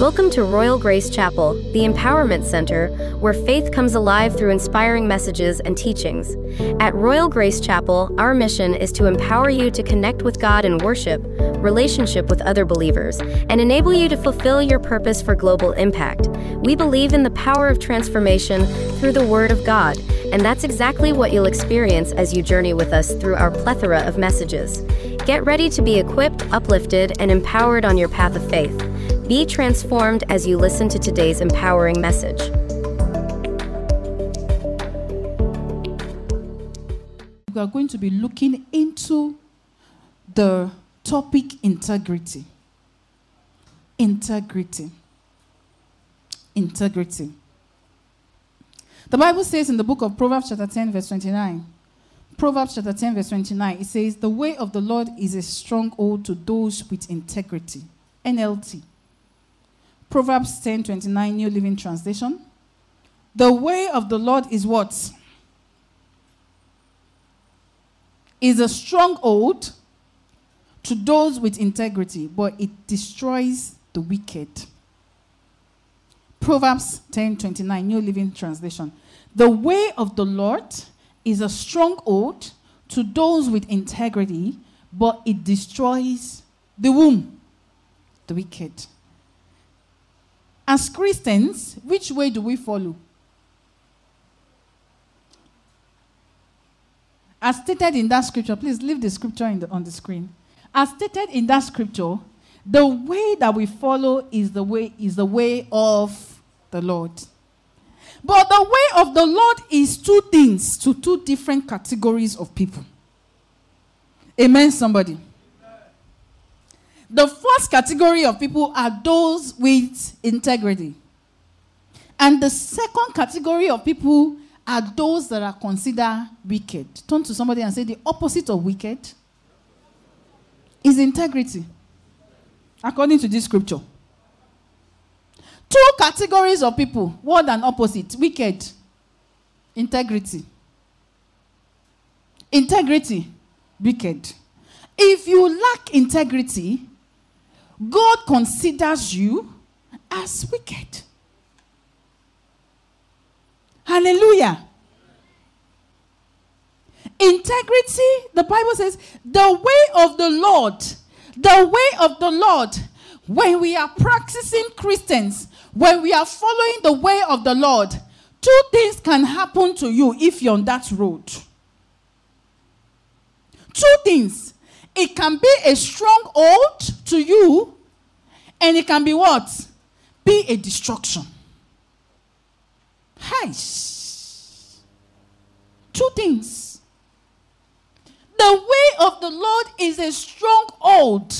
Welcome to Royal Grace Chapel, the Empowerment Center, where faith comes alive through inspiring messages and teachings. At Royal Grace Chapel, our mission is to empower you to connect with God in worship, relationship with other believers, and enable you to fulfill your purpose for global impact. We believe in the power of transformation through the Word of God, and that's exactly what you'll experience as you journey with us through our plethora of messages. Get ready to be equipped, uplifted, and empowered on your path of faith. Be transformed as you listen to today's empowering message. We are going to be looking into the topic integrity. Integrity. Integrity. The Bible says in the book of Proverbs, chapter 10, verse 29. Proverbs chapter 10, verse 29, it says, The way of the Lord is a stronghold to those with integrity. NLT. Proverbs 10 29, New Living Translation. The way of the Lord is what? Is a stronghold to those with integrity, but it destroys the wicked. Proverbs 10 29, New Living Translation. The way of the Lord is a stronghold to those with integrity, but it destroys the womb, the wicked. As Christians, which way do we follow? As stated in that scripture, please leave the scripture the, on the screen. As stated in that scripture, the way that we follow is the way is the way of the Lord. But the way of the Lord is two things to two different categories of people. Amen, somebody. The first category of people are those with integrity. And the second category of people are those that are considered wicked. Turn to somebody and say the opposite of wicked is integrity, according to this scripture. Two categories of people, word and opposite wicked, integrity. Integrity, wicked. If you lack integrity, God considers you as wicked. Hallelujah. Integrity, the Bible says, the way of the Lord, the way of the Lord, when we are practicing Christians, when we are following the way of the Lord, two things can happen to you if you're on that road. Two things. It can be a stronghold to you, and it can be what? Be a destruction. Hi. Two things. The way of the Lord is a stronghold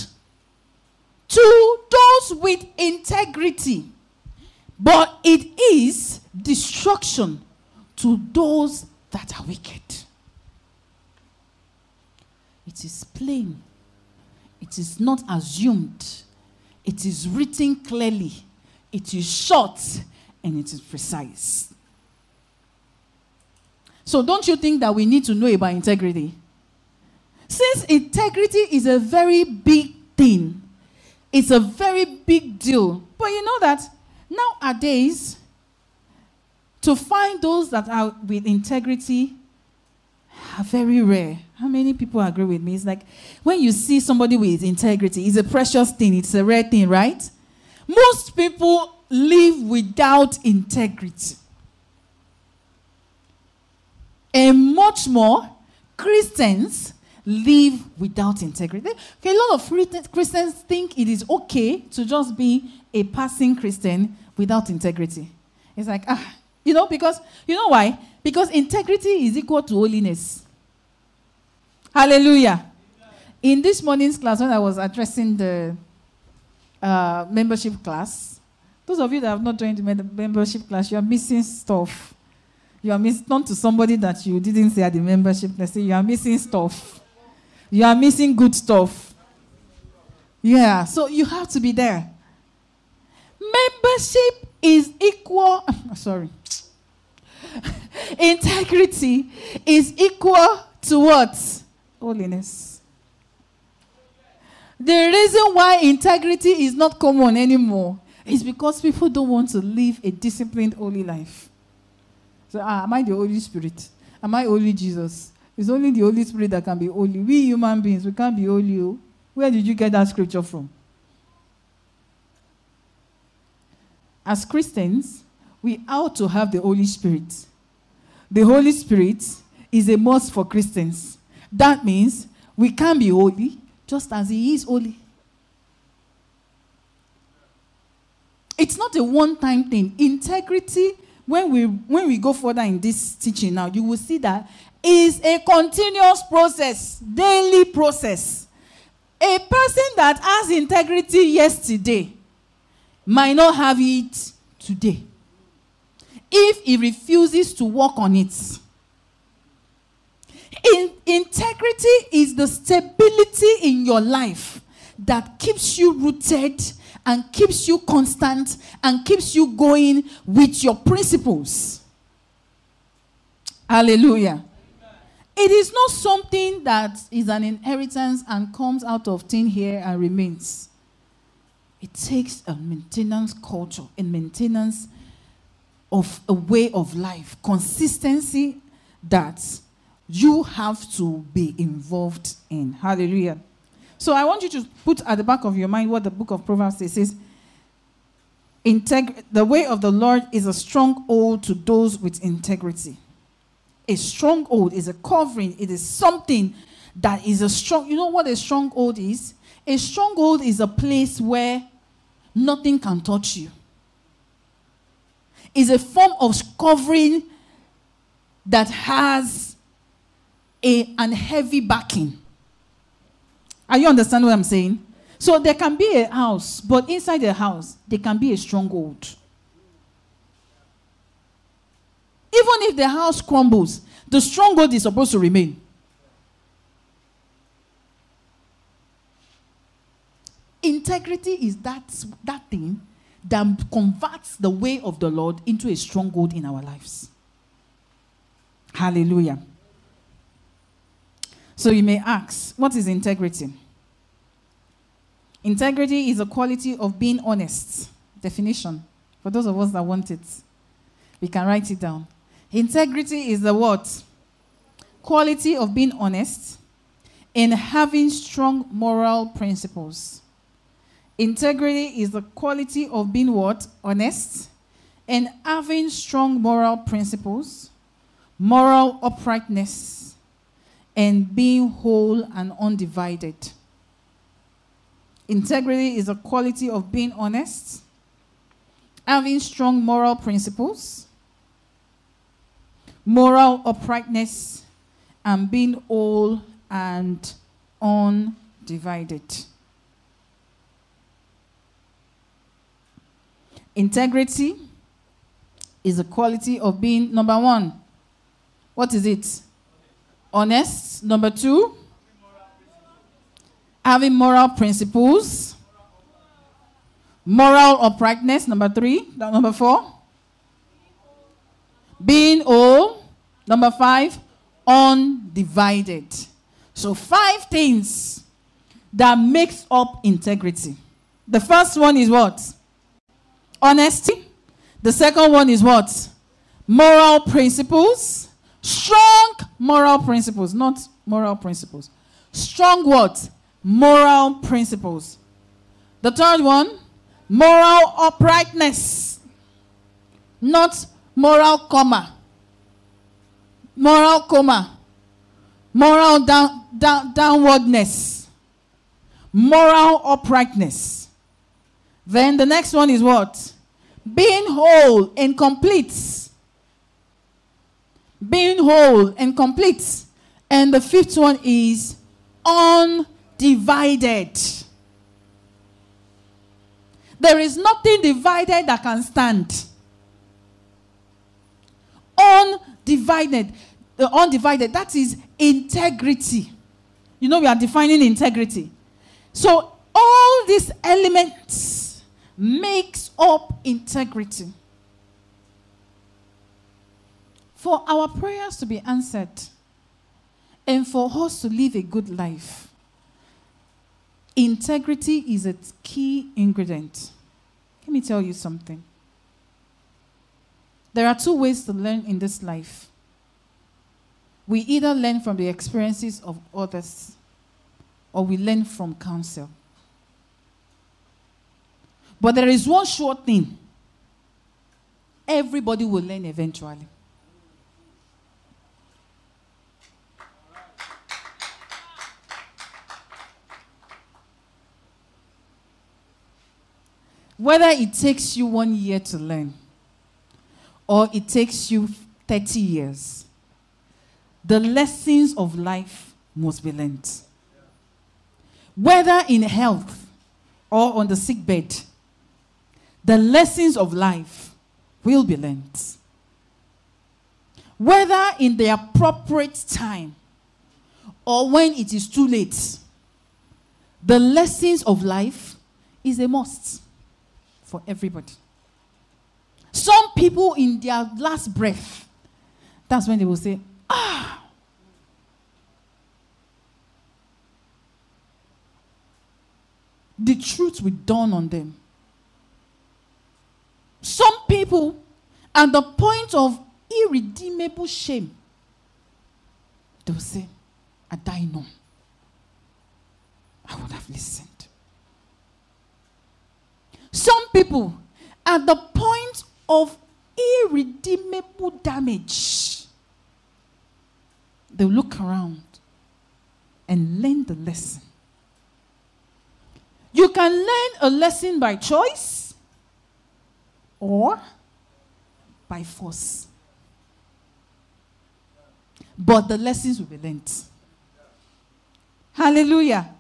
to those with integrity, but it is destruction to those that are wicked. It is plain, it is not assumed, it is written clearly, it is short, and it is precise. So, don't you think that we need to know about integrity? Since integrity is a very big thing, it's a very big deal. But you know that nowadays, to find those that are with integrity are very rare. How many people agree with me? It's like when you see somebody with integrity, it's a precious thing, it's a rare thing, right? Most people live without integrity. And much more, Christians live without integrity. Okay, a lot of Christians think it is okay to just be a passing Christian without integrity. It's like, ah, you know, because, you know why? Because integrity is equal to holiness. Hallelujah. In this morning's class, when I was addressing the uh, membership class, those of you that have not joined the membership class, you are missing stuff. You are missing, turn to somebody that you didn't say at the membership class, say, you are missing stuff. You are missing good stuff. Yeah, so you have to be there. Membership is equal, sorry. Integrity is equal to what? Holiness. The reason why integrity is not common anymore It's because people don't want to live a disciplined, holy life. So, ah, am I the Holy Spirit? Am I only Jesus? It's only the Holy Spirit that can be holy. We human beings, we can't be holy. Oh. Where did you get that scripture from? As Christians, we ought to have the Holy Spirit. The Holy Spirit is a must for Christians. That means we can be holy just as He is holy. It's not a one time thing. Integrity, when we, when we go further in this teaching now, you will see that is a continuous process, daily process. A person that has integrity yesterday might not have it today if he refuses to work on it. In, integrity is the stability in your life that keeps you rooted and keeps you constant and keeps you going with your principles. Hallelujah. It is not something that is an inheritance and comes out of thin air and remains. It takes a maintenance culture, a maintenance of a way of life, consistency that you have to be involved in. Hallelujah. So I want you to put at the back of your mind what the book of Proverbs says. Says Integ- the way of the Lord is a stronghold to those with integrity. A stronghold is a covering, it is something that is a strong. You know what a stronghold is? A stronghold is a place where nothing can touch you. It's a form of covering that has a, an heavy backing. Are you understand what I'm saying? So there can be a house, but inside the house, there can be a stronghold. Even if the house crumbles, the stronghold is supposed to remain. Integrity is that, that thing that converts the way of the Lord into a stronghold in our lives. Hallelujah. So you may ask, what is integrity? Integrity is a quality of being honest. Definition. For those of us that want it, we can write it down. Integrity is the what? Quality of being honest and having strong moral principles. Integrity is the quality of being what? Honest and having strong moral principles, moral uprightness, and being whole and undivided. Integrity is a quality of being honest, having strong moral principles, moral uprightness, and being whole and undivided. Integrity is a quality of being, number one, what is it? Honest. Number two, having moral principles. Moral uprightness. Number three. Number four, being all. Number five, undivided. So, five things that makes up integrity. The first one is what? Honesty. The second one is what? Moral principles. Strong moral principles, not moral principles. Strong what? Moral principles. The third one, moral uprightness, not moral comma. Moral comma. Moral down, down, downwardness. Moral uprightness. Then the next one is what? Being whole and complete. Being whole and complete. And the fifth one is undivided. There is nothing divided that can stand. Undivided. The undivided, that is integrity. You know, we are defining integrity. So, all these elements makes up integrity. For our prayers to be answered and for us to live a good life, integrity is a key ingredient. Let me tell you something. There are two ways to learn in this life. We either learn from the experiences of others or we learn from counsel. But there is one sure thing everybody will learn eventually. Whether it takes you one year to learn or it takes you 30 years, the lessons of life must be learned. Whether in health or on the sick bed, the lessons of life will be learned. Whether in the appropriate time or when it is too late, the lessons of life is a must for everybody. Some people in their last breath, that's when they will say, Ah. The truth will dawn on them. People, at the point of irredeemable shame, they will say, I die no. I would have listened. Some people, at the point of irredeemable damage, they'll look around and learn the lesson. You can learn a lesson by choice or by force. But the lessons will be learned. Hallelujah.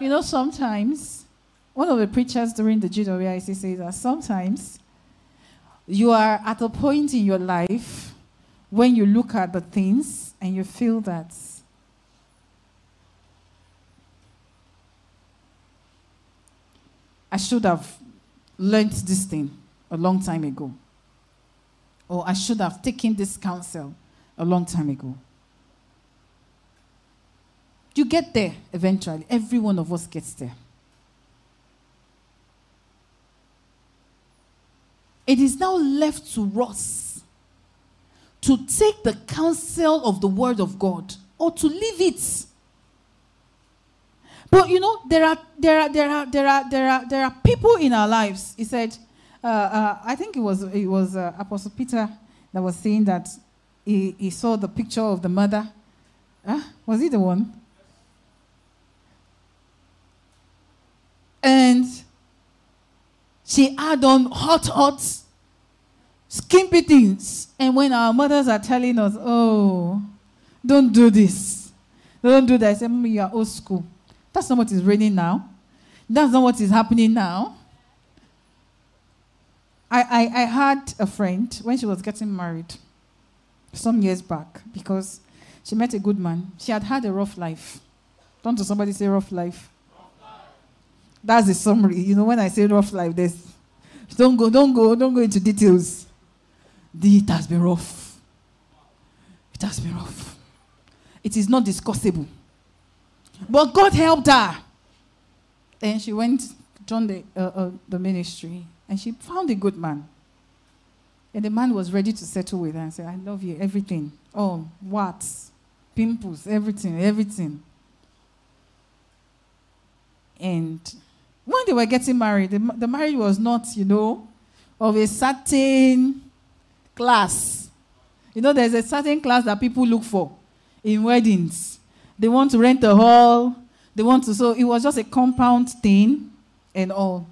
You know, sometimes one of the preachers during the GWIC says that sometimes you are at a point in your life when you look at the things and you feel that I should have learned this thing a long time ago. Or I should have taken this counsel a long time ago. You get there eventually. Every one of us gets there. It is now left to us to take the counsel of the word of God or to leave it. But you know, there are there are there are there are there are there are people in our lives. He said, I think it was it was uh, Apostle Peter that was saying that he, he saw the picture of the mother. Huh? Was he the one? And she had on hot, hot, skimpy things. And when our mothers are telling us, oh, don't do this, don't do that, I say, Mommy, you are old school. That's not what is raining now. That's not what is happening now. I, I, I had a friend when she was getting married some years back because she met a good man. She had had a rough life. Don't somebody say rough life? That's the summary. You know, when I say rough life, there's don't go, don't go, don't go into details. It has been rough. It has been rough. It is not discussable. But God helped her. Then she went, joined the, uh, uh, the ministry, and she found a good man. And the man was ready to settle with her and say, I love you, everything. Oh, what? Pimples, everything, everything. And when they were getting married, the, the marriage was not, you know, of a certain class. You know, there's a certain class that people look for in weddings. They want to rent a hall. They want to, so it was just a compound thing and all.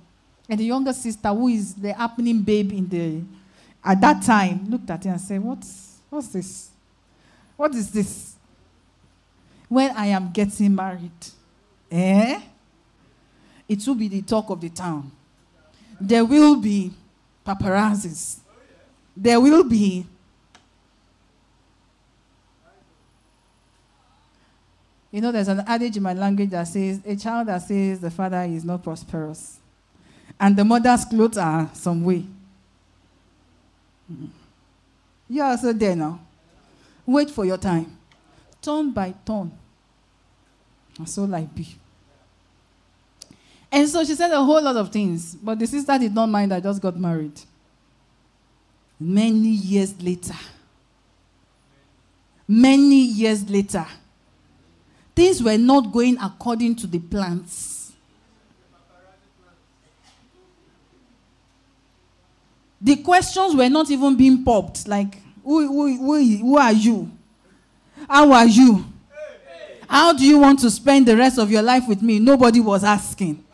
And the younger sister, who is the happening babe in the, at that time, looked at it and said, what's, what's this? What is this? When I am getting married, eh? it will be the talk of the town. There will be paparazzis. There will be You know, there's an adage in my language that says, a child that says the father is not prosperous and the mother's clothes are some way. You are also there now. Wait for your time. Turn by turn. And so like be. And so she said a whole lot of things, but the sister did not mind. I just got married. Many years later, many years later, things were not going according to the plans. The questions were not even being popped. Like, who, who, who, who are you? How are you? How do you want to spend the rest of your life with me? Nobody was asking.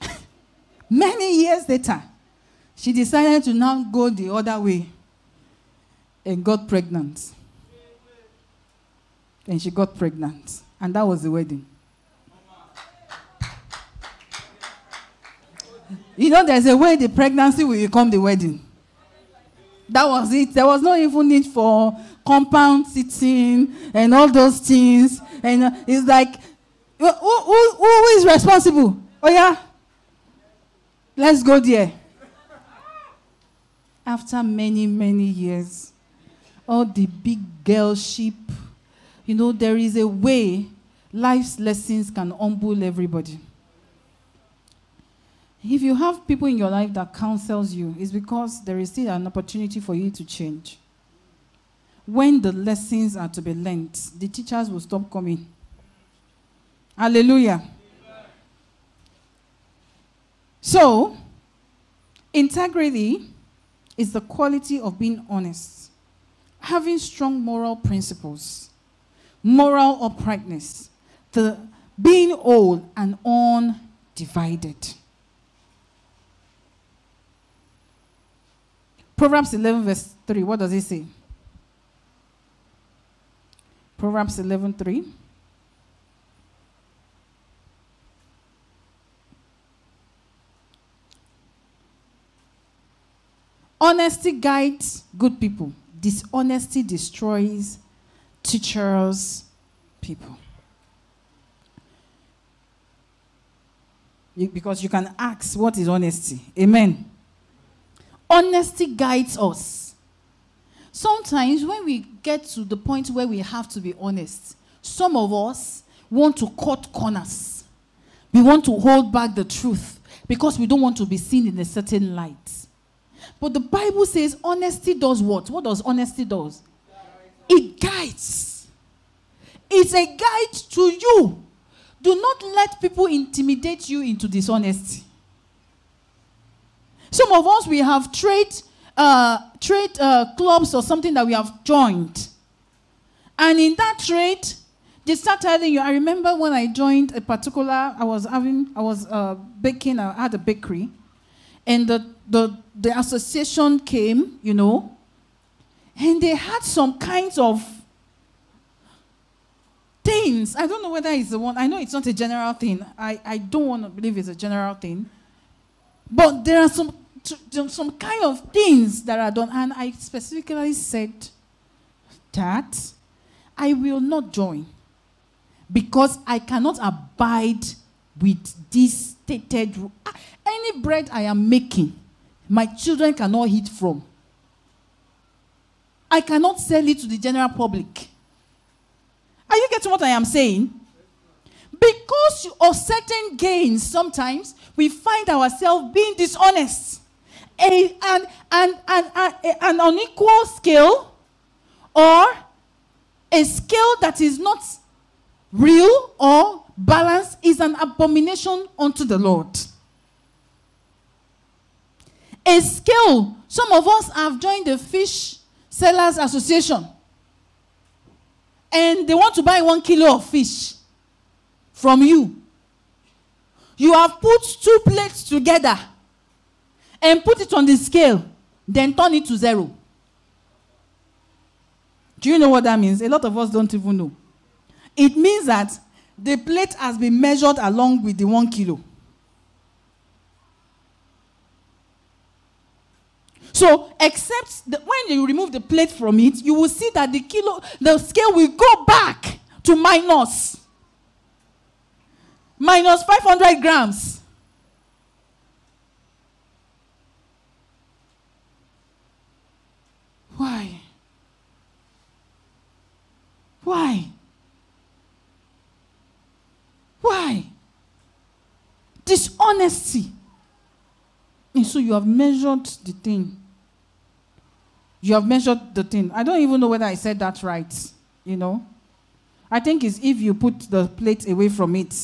Many years later, she decided to now go the other way and got pregnant. And she got pregnant. And that was the wedding. You know, there's a way the pregnancy will become the wedding. That was it. There was no even need for compound sitting and all those things. And uh, it's like, who, who, who is responsible? Oh, yeah? Let's go there. After many, many years, all the big girl sheep, you know, there is a way life's lessons can humble everybody. If you have people in your life that counsels you, it's because there is still an opportunity for you to change. When the lessons are to be learned, the teachers will stop coming. Hallelujah. So, integrity is the quality of being honest, having strong moral principles, moral uprightness, the being whole and undivided. Proverbs 11, verse 3, what does it say? Proverbs 11, 3. Honesty guides good people. Dishonesty destroys teachers, people. because you can ask, what is honesty? Amen. Honesty guides us. Sometimes when we get to the point where we have to be honest, some of us want to cut corners. We want to hold back the truth because we don't want to be seen in a certain light. But the Bible says honesty does what? What does honesty does? It guides. It's a guide to you. Do not let people intimidate you into dishonesty. Some of us, we have trade, uh, trade uh, clubs or something that we have joined. And in that trade, they start telling you. I remember when I joined a particular, I was having, I was uh, baking, I had a bakery. And the, the, the association came, you know, and they had some kinds of things. I don't know whether it's the one, I know it's not a general thing. I, I don't want to believe it's a general thing. But there are some some kind of things that are done. And I specifically said that I will not join because I cannot abide with this stated rule. Ah, any bread I am making, my children cannot eat from. I cannot sell it to the general public. Are you getting what I am saying? Because of certain gains, sometimes we find ourselves being dishonest a, an, an, an, an, unequal scale or a scale that is not real or balanced is an abomination unto the Lord. A scale, some of us have joined the Fish Sellers Association and they want to buy one kilo of fish from you. You have put two plates together and put it on the scale, then turn it to zero. Do you know what that means? A lot of us don't even know. It means that the plate has been measured along with the one kilo. So, except the, when you remove the plate from it, you will see that the kilo, the scale will go back to minus minus 500 grams. Why? Why? Why? Dishonesty. And so you have measured the thing. You have measured the thing. I don't even know whether I said that right, you know. I think it's if you put the plate away from it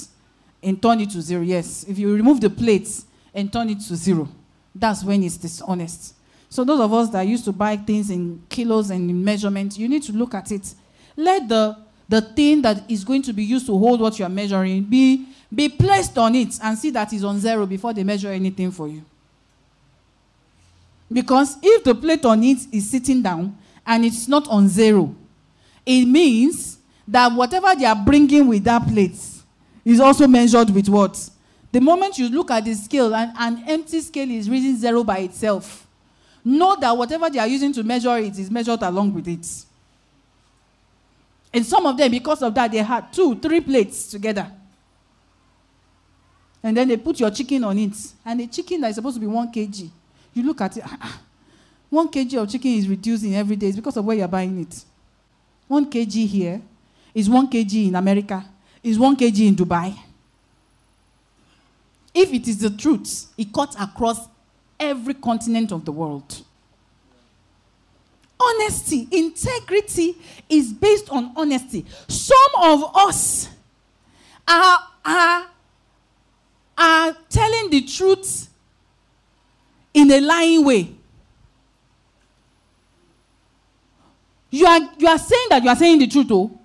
and turn it to zero. Yes. If you remove the plate and turn it to zero, that's when it's dishonest. So those of us that used to buy things in kilos and in measurements, you need to look at it. Let the the thing that is going to be used to hold what you are measuring be be placed on it and see that it's on zero before they measure anything for you. Because if the plate on it is sitting down and it's not on zero, it means that whatever they are bringing with that plate is also measured with what? The moment you look at the scale and an empty scale is reading zero by itself, know that whatever they are using to measure it is measured along with it. And some of them, because of that, they had two, three plates together. And then they put your chicken on it. And the chicken that is supposed to be one kg, you look at it, ah, ah, one kg of chicken is reducing every day. It's because of where you're buying it. One kg here is one kg in America, is one kg in Dubai. If it is the truth, it cuts across every continent of the world. Honesty, integrity is based on honesty. Some of us are, are, are telling the truth in a lying way. You are, you are saying that you are saying the truth, oh,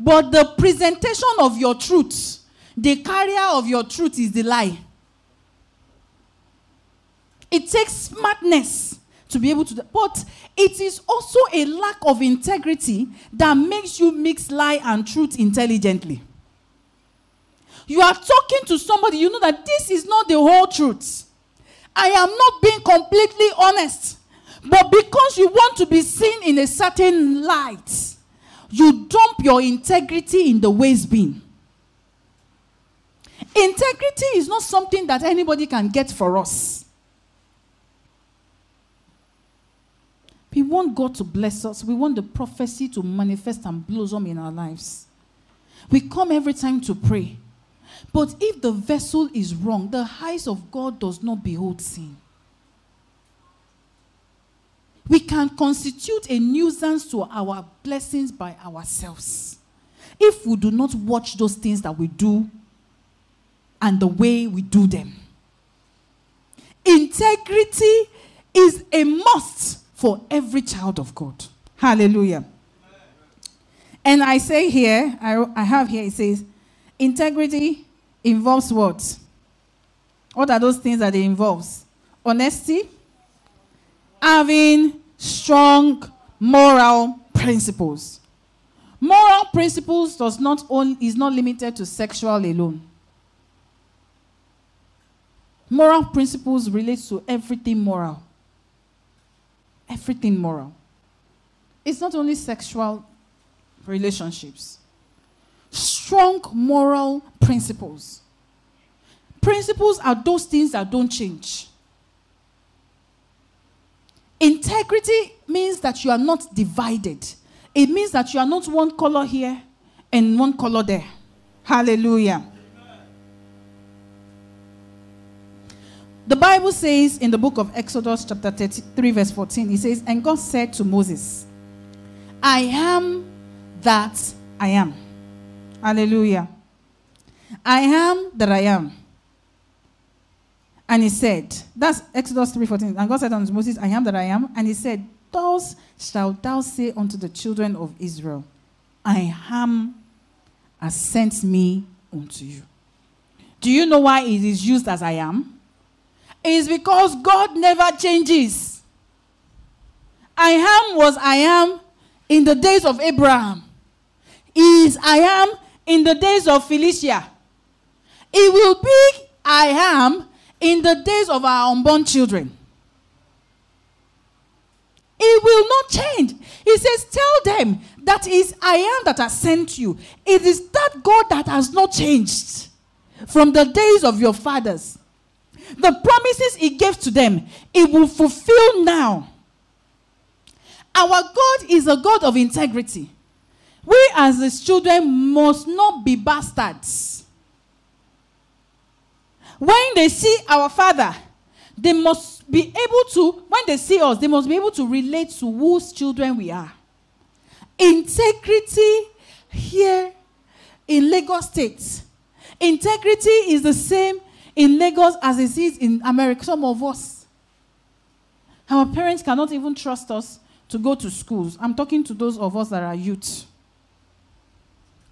but the presentation of your truth, the carrier of your truth is the lie. It takes smartness to be able to. But it is also a lack of integrity that makes you mix lie and truth intelligently. You are talking to somebody, you know that this is not the whole truth. I am not being completely honest. But because you want to be seen in a certain light, you dump your integrity in the waste bin. Integrity is not something that anybody can get for us. We want God to bless us. We want the prophecy to manifest and blossom in our lives. We come every time to pray. But if the vessel is wrong, the eyes of God does not behold sin. We can constitute a nuisance to our blessings by ourselves. If we do not watch those things that we do and the way we do them. Integrity is a must for every child of God. Hallelujah. And I say here, I, I have here, it says, integrity involves what? What are those things that it involves? Honesty, having strong moral principles. Moral principles does not only is not limited to sexual alone. Moral principles relates to everything moral everything moral. It's not only sexual relationships, strong moral principles. Principles are those things that don't change. Integrity means that you are not divided. It means that you are not one color here and one color there. Hallelujah. The Bible says in the book of Exodus, chapter 33, verse 14, it says, And God said to Moses, I am that I am. Hallelujah. I am that I am. And he said, that's Exodus 3:14. And God said unto Moses, I am that I am. And he said, Thus shalt thou say unto the children of Israel, I am has sent me unto you. Do you know why it is used as I am? Is because God never changes. I am was I am in the days of Abraham. Is I am in the days of Felicia. It will be I am in the days of our unborn children. It will not change. He says, Tell them that is I am that has sent you. It is that God that has not changed from the days of your fathers. The promises he gave to them, it will fulfill now. Our God is a God of integrity. We, as his children, must not be bastards. when they see our Father, they must be able to, when they see us, they must be able to relate to whose children we are. Integrity here in Lagos State. Integrity is the same in Lagos as it is in America. Some of us. Our parents cannot even trust us to go to schools. I'm talking to those of us that are youth.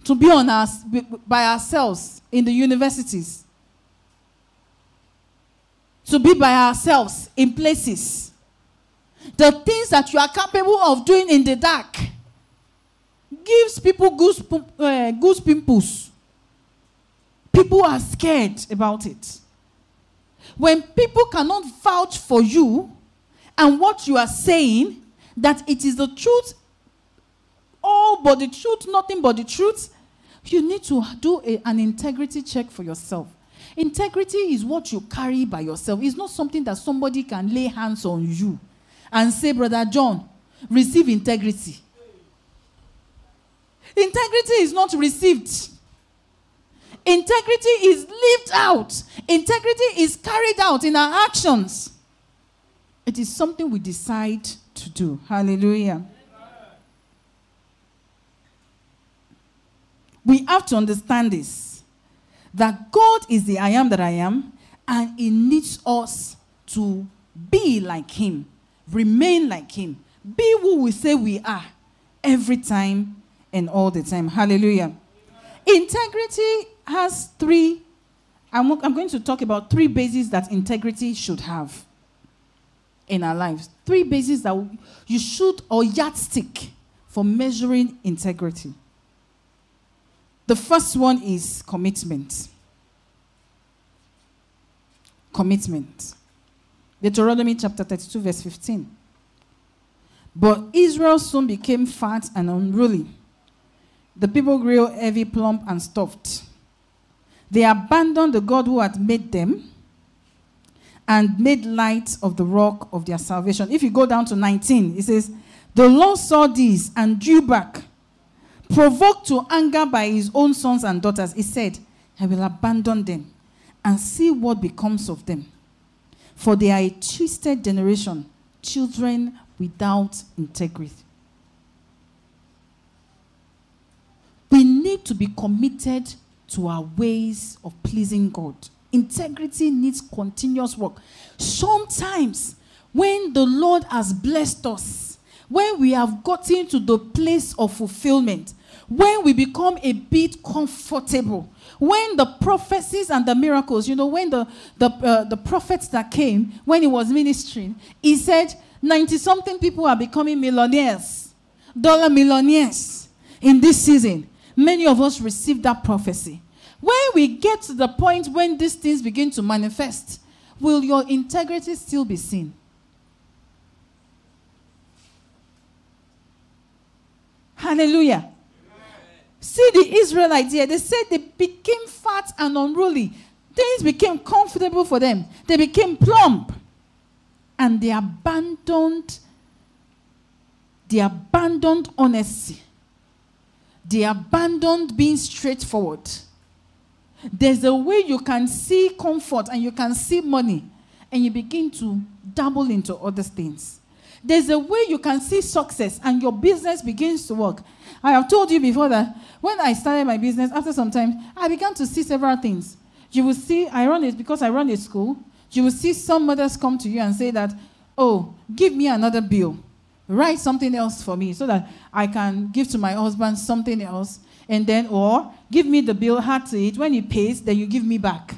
To be on us by ourselves in the universities. To be by ourselves in places. The things that you are capable of doing in the dark gives people goose, uh, goose pimples. People are scared about it. When people cannot vouch for you and what you are saying, that it is the truth, all but the truth, nothing but the truth, you need to do a, an integrity check for yourself. Integrity is what you carry by yourself. It's not something that somebody can lay hands on you and say, Brother John, receive integrity. Integrity is not received. Integrity is lived out. Integrity is carried out in our actions. It is something we decide to do. Hallelujah. We have to understand this that God is the I am that I am, and He needs us to be like Him, remain like Him, be who we say we are every time and all the time. Hallelujah. Integrity has three, I'm, I'm going to talk about three bases that integrity should have in our lives. Three bases that you should, or yardstick for measuring integrity. The first one is commitment. Commitment. Deuteronomy chapter 32, verse 15. But Israel soon became fat and unruly. The people grew heavy, plump, and stuffed. They abandoned the God who had made them and made light of the rock of their salvation. If you go down to 19, it says, The Lord saw this and drew back, provoked to anger by his own sons and daughters. He said, I will abandon them and see what becomes of them. For they are a twisted generation, children without integrity. We need to be committed to our ways of pleasing God. Integrity needs continuous work. Sometimes, when the Lord has blessed us, when we have gotten to the place of fulfillment, when we become a bit comfortable, when the prophecies and the miracles, you know, when the, the, uh, the prophets that came, when he was ministering, he said 90 something people are becoming millionaires, dollar millionaires in this season. Many of us receive that prophecy. When we get to the point when these things begin to manifest, will your integrity still be seen? Hallelujah. See the Israelites here. They said they became fat and unruly. Things became comfortable for them. They became plump. And they abandoned, they abandoned honesty. They abandoned being straightforward. There's a way you can see comfort and you can see money, and you begin to dabble into other things. There's a way you can see success and your business begins to work. I have told you before that when I started my business, after some time, I began to see several things. You will see, I run it because I run a school. You will see some mothers come to you and say that, oh, give me another bill. Write something else for me so that I can give to my husband something else and then, or give me the bill, hard to it. When he pays, then you give me back.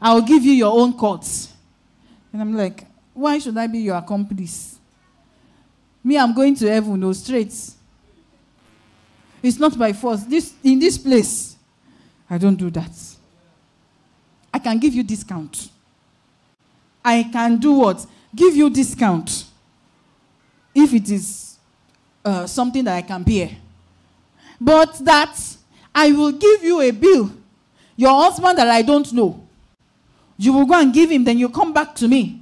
I'll give you your own courts. And I'm like, why should I be your accomplice? Me, I'm going to heaven, no straight. It's not by force. This in this place, I don't do that. I can give you discount. I can do what? Give you discount if it is uh, something that I can bear but that I will give you a bill. Your husband that I don't know. You will go and give him, then you come back to me.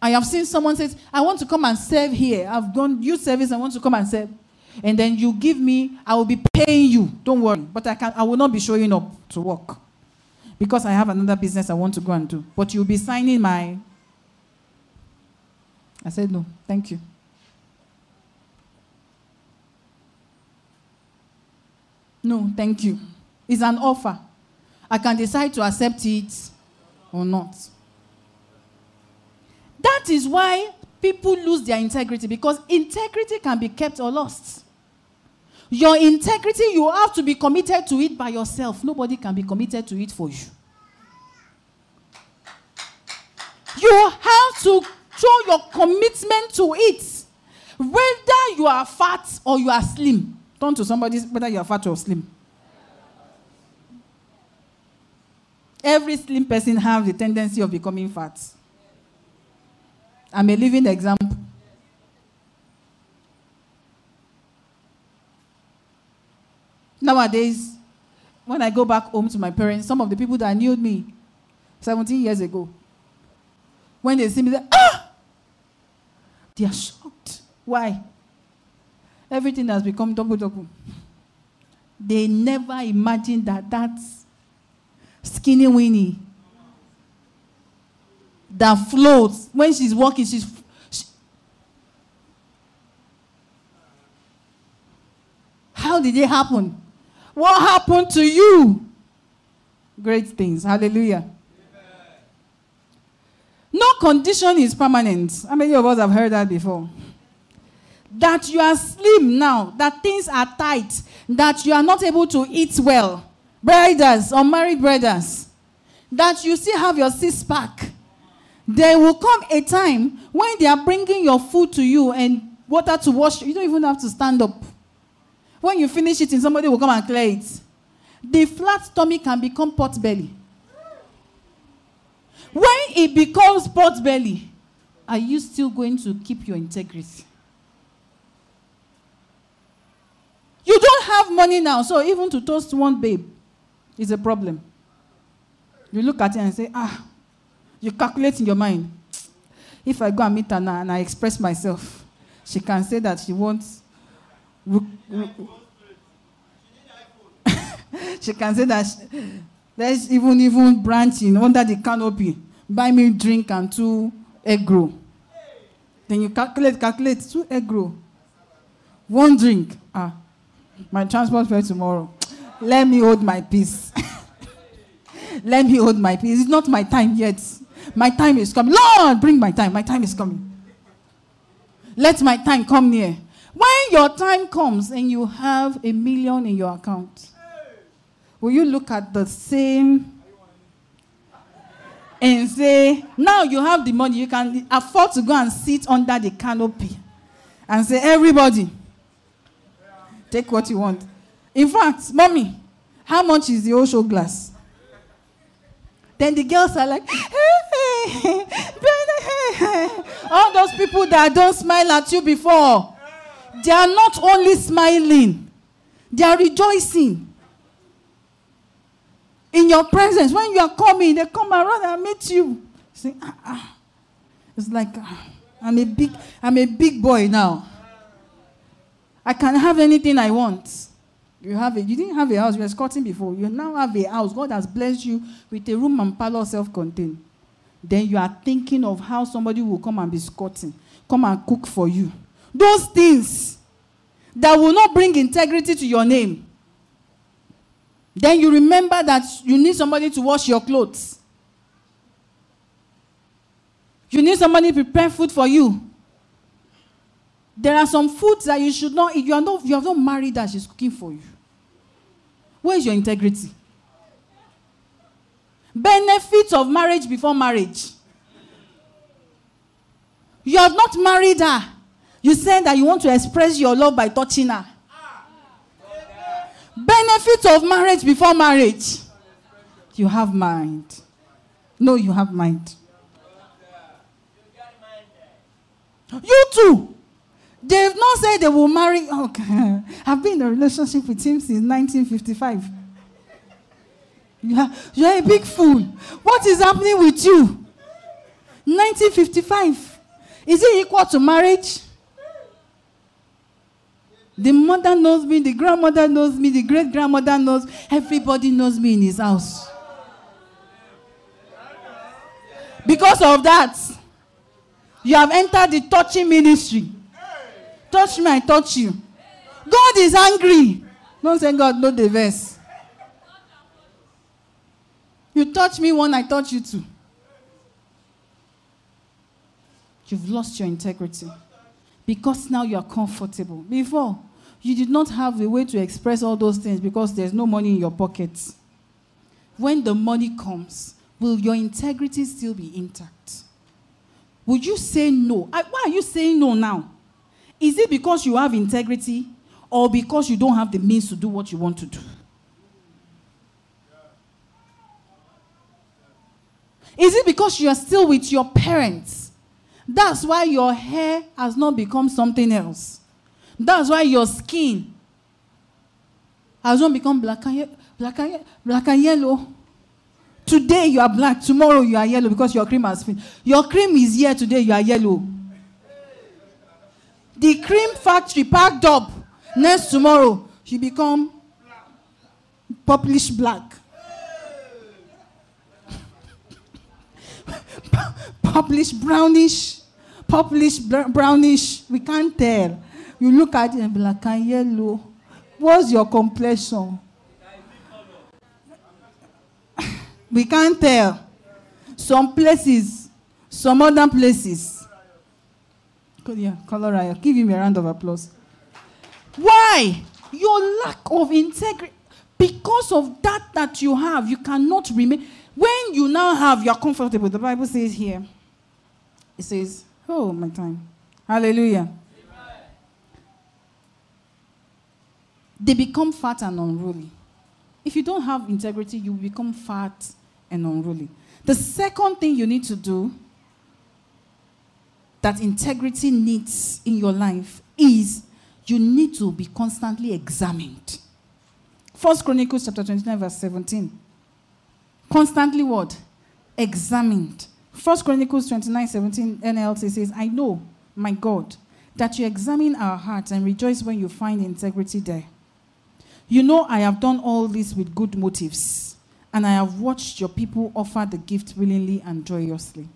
I have seen someone says, I want to come and serve here. I've gone youth service, I want to come and serve. And then you give me, I will be paying you. Don't worry. But I can I will not be showing up to work. because I have another business I want to go and do. But you'll be signing my. I said, No, thank you. No, thank you. It's an offer. I can decide to accept it or not. That is why people lose their integrity because integrity can be kept or lost. Your integrity, you have to be committed to it by yourself. Nobody can be committed to it for you. You have to show your commitment to it. Whether you are fat or you are slim. Turn to somebody, whether you are fat or slim. Every slim person has the tendency of becoming fat. I'm a living example. Nowadays, when I go back home to my parents, some of the people that knew me 17 years ago, when they see me, they ah! They are shocked. Why? Everything has become double double. They never imagined that that's skinny Winnie that floats when she's walking. She's she, how did it happen? What happened to you? Great things. Hallelujah. No condition is permanent. How many of us have heard that before? That you are slim now, that things are tight, that you are not able to eat well. Brothers, unmarried brothers, that you still have your six pack. There will come a time when they are bringing your food to you and water to wash. You don't even have to stand up. When you finish eating, somebody will come and clear it. The flat tummy can become pot belly. When it becomes pot belly, are you still going to keep your integrity? You don't have money now, so even to toast one babe is a problem. You look at it and say, ah, you calculate in your mind. If I go and meet now and I express myself, she can say that she wants. she can say that she, there's even even branching under the canopy. Buy me drink and two egg roll. Then you calculate, calculate two egg roll. One drink. Ah, my transport fare tomorrow. Let me hold my peace. Let me hold my peace. It's not my time yet. My time is coming. Lord, bring my time. My time is coming. Let my time come near. When your time comes and you have a million in your account, will you look at the same and say, now you have the money, you can afford to go and sit under the canopy and say, everybody, take what you want. In fact, mommy, how much is the Osho glass? Then the girls are like, all those people that don't smile at you before, they are not only smiling, they are rejoicing. In your presence, when you are coming, they come around and meet you. Say, ah, ah. It's like ah, I'm a big, I'm a big boy now. I can have anything I want. You have a, you didn't have a house, you were squatting before. You now have a house. God has blessed you with a room and parlor self-contained. Then you are thinking of how somebody will come and be squatting, come and cook for you. Those things that will not bring integrity to your name. Then you remember that you need somebody to wash your clothes. You need somebody to prepare food for you. There are some foods that you should not eat. You, are not, you have not married that she's cooking for you. Where is your integrity? Benefits of marriage before marriage. You have not married her. You said that you want to express your love by touching her. Benefits of marriage before marriage. You have mind. No, you have mind. You too. They've not said they will marry. Okay. I've been in a relationship with him since 1955. You are, you are a big fool. What is happening with you? 1955. Is it equal to marriage? The mother knows me, the grandmother knows me, the great grandmother knows, everybody knows me in his house. Because of that, you have entered the touching ministry. Touch me, I touch you. God is angry. Don't say God no the verse. You touch me one, I touch you two. You've lost your integrity because now you are comfortable. Before, you did not have a way to express all those things because there's no money in your pockets. When the money comes, will your integrity still be intact? Would you say no? Why are you saying no now? Is it because you have integrity or because you don't have the means to do what you want to do? Is it because you are still with your parents? That's why your hair has not become something else. That's why your skin has not become black and, black and, black and yellow. Today you are black, tomorrow you are yellow because your cream has finished. Your cream is here today, you are yellow. The cream factory packed up. Next tomorrow, she become purplish black. purplish brownish, purplish brownish. We can't tell. You look at it and be like, and yellow. What's your complexion? we can't tell. Some places, some other places. Yeah, Colorado. Give him a round of applause. Why? Your lack of integrity. Because of that that you have, you cannot remain. When you now have, you're comfortable. The Bible says here, it says, Oh, my time. Hallelujah. They become fat and unruly. If you don't have integrity, you become fat and unruly. The second thing you need to do that integrity needs in your life is you need to be constantly examined. First Chronicles chapter 29, verse 17. Constantly what? Examined. First Chronicles 29, 17 NLT says, I know, my God, that you examine our hearts and rejoice when you find integrity there. You know I have done all this with good motives, and I have watched your people offer the gift willingly and joyously.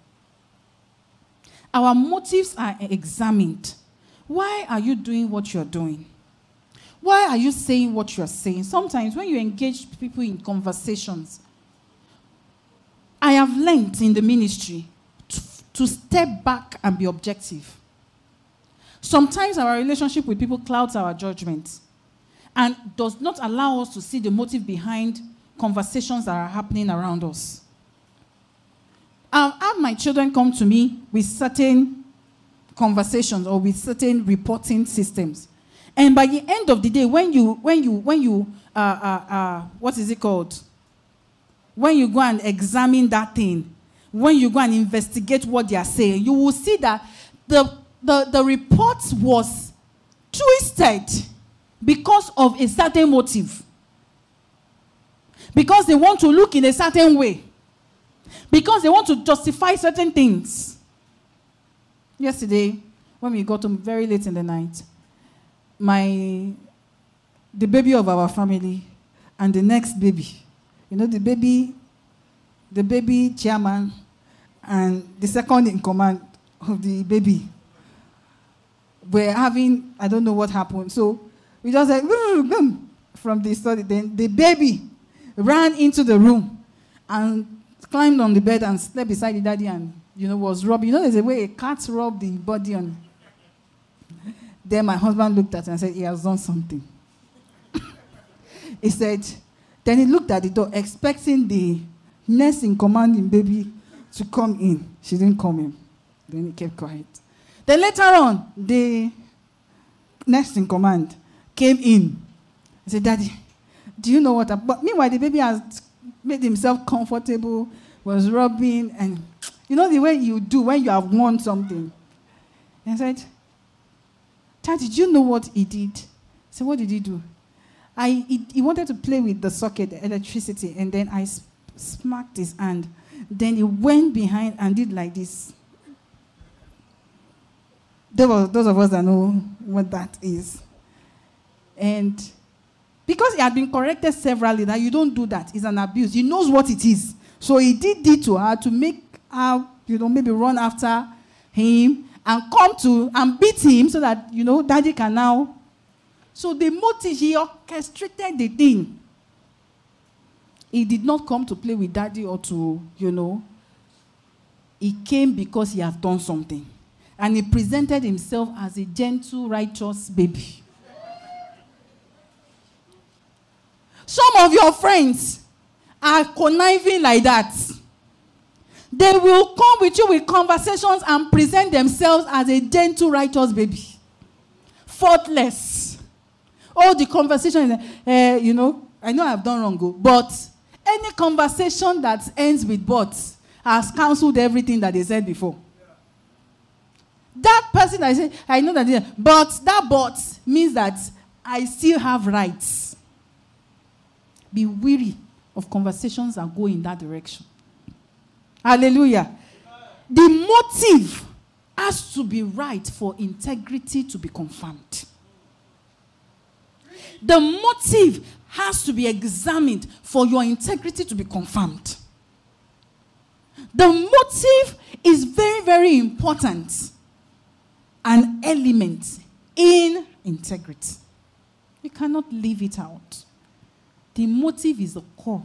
Our motives are examined. Why are you doing what you're doing? Why are you saying what you're saying? Sometimes when you engage people in conversations, I have learned in the ministry to, to step back and be objective. Sometimes our relationship with people clouds our judgment and does not allow us to see the motive behind conversations that are happening around us. I've my children come to me with certain conversations or with certain reporting systems. And by the end of the day, when you, when you, when you, uh, uh, uh, what is it called? When you go and examine that thing, when you go and investigate what they are saying, you will see that the, the, the report was twisted because of a certain motive. Because they want to look in a certain way. Because they want to justify certain things. Yesterday, when we got home very late in the night, my the baby of our family and the next baby, you know, the baby, the baby chairman and the second in command of the baby were having, I don't know what happened. So we just said, from the study. Then the baby ran into the room and climbed on the bed and slept beside the daddy and, you know, was rubbing. You know, there's a way a cat rub the body on. Then my husband looked at it and said, he has done something. he said, then he looked at the door, expecting the nurse in commanding baby to come in. She didn't come in. Then he kept quiet. Then later on, the next in command came in. I said, Daddy, do you know what? But meanwhile, the baby has made himself comfortable, was rubbing, and you know the way you do when you have won something. And I said, Daddy, did you know what he did? I said, What did he do? I, he, he wanted to play with the socket, the electricity, and then I smacked his hand. Then he went behind and did like this. There were those of us that know what that is. And because he had been corrected severally that you don't do that, it's an abuse. He knows what it is. So he did it to her to make her you know, maybe run after him and come to and beat him so that, you know, daddy can now. So the motive, he orchestrated the thing. He did not come to play with daddy or to, you know, he came because he has done something. And he presented himself as a gentle, righteous baby. Some of your friends are conniving like that. They will come with you with conversations and present themselves as a gentle, righteous baby. Faultless. All the conversation, uh, you know, I know I've done wrong, oh, but any conversation that ends with but has cancelled everything that they said before. That person I say, I know that, but that but means that I still have rights. Be weary of conversations that go in that direction. Hallelujah. The motive has to be right for integrity to be confirmed. The motive has to be examined for your integrity to be confirmed. The motive is very, very important. An element in integrity. You cannot leave it out. The motive is the core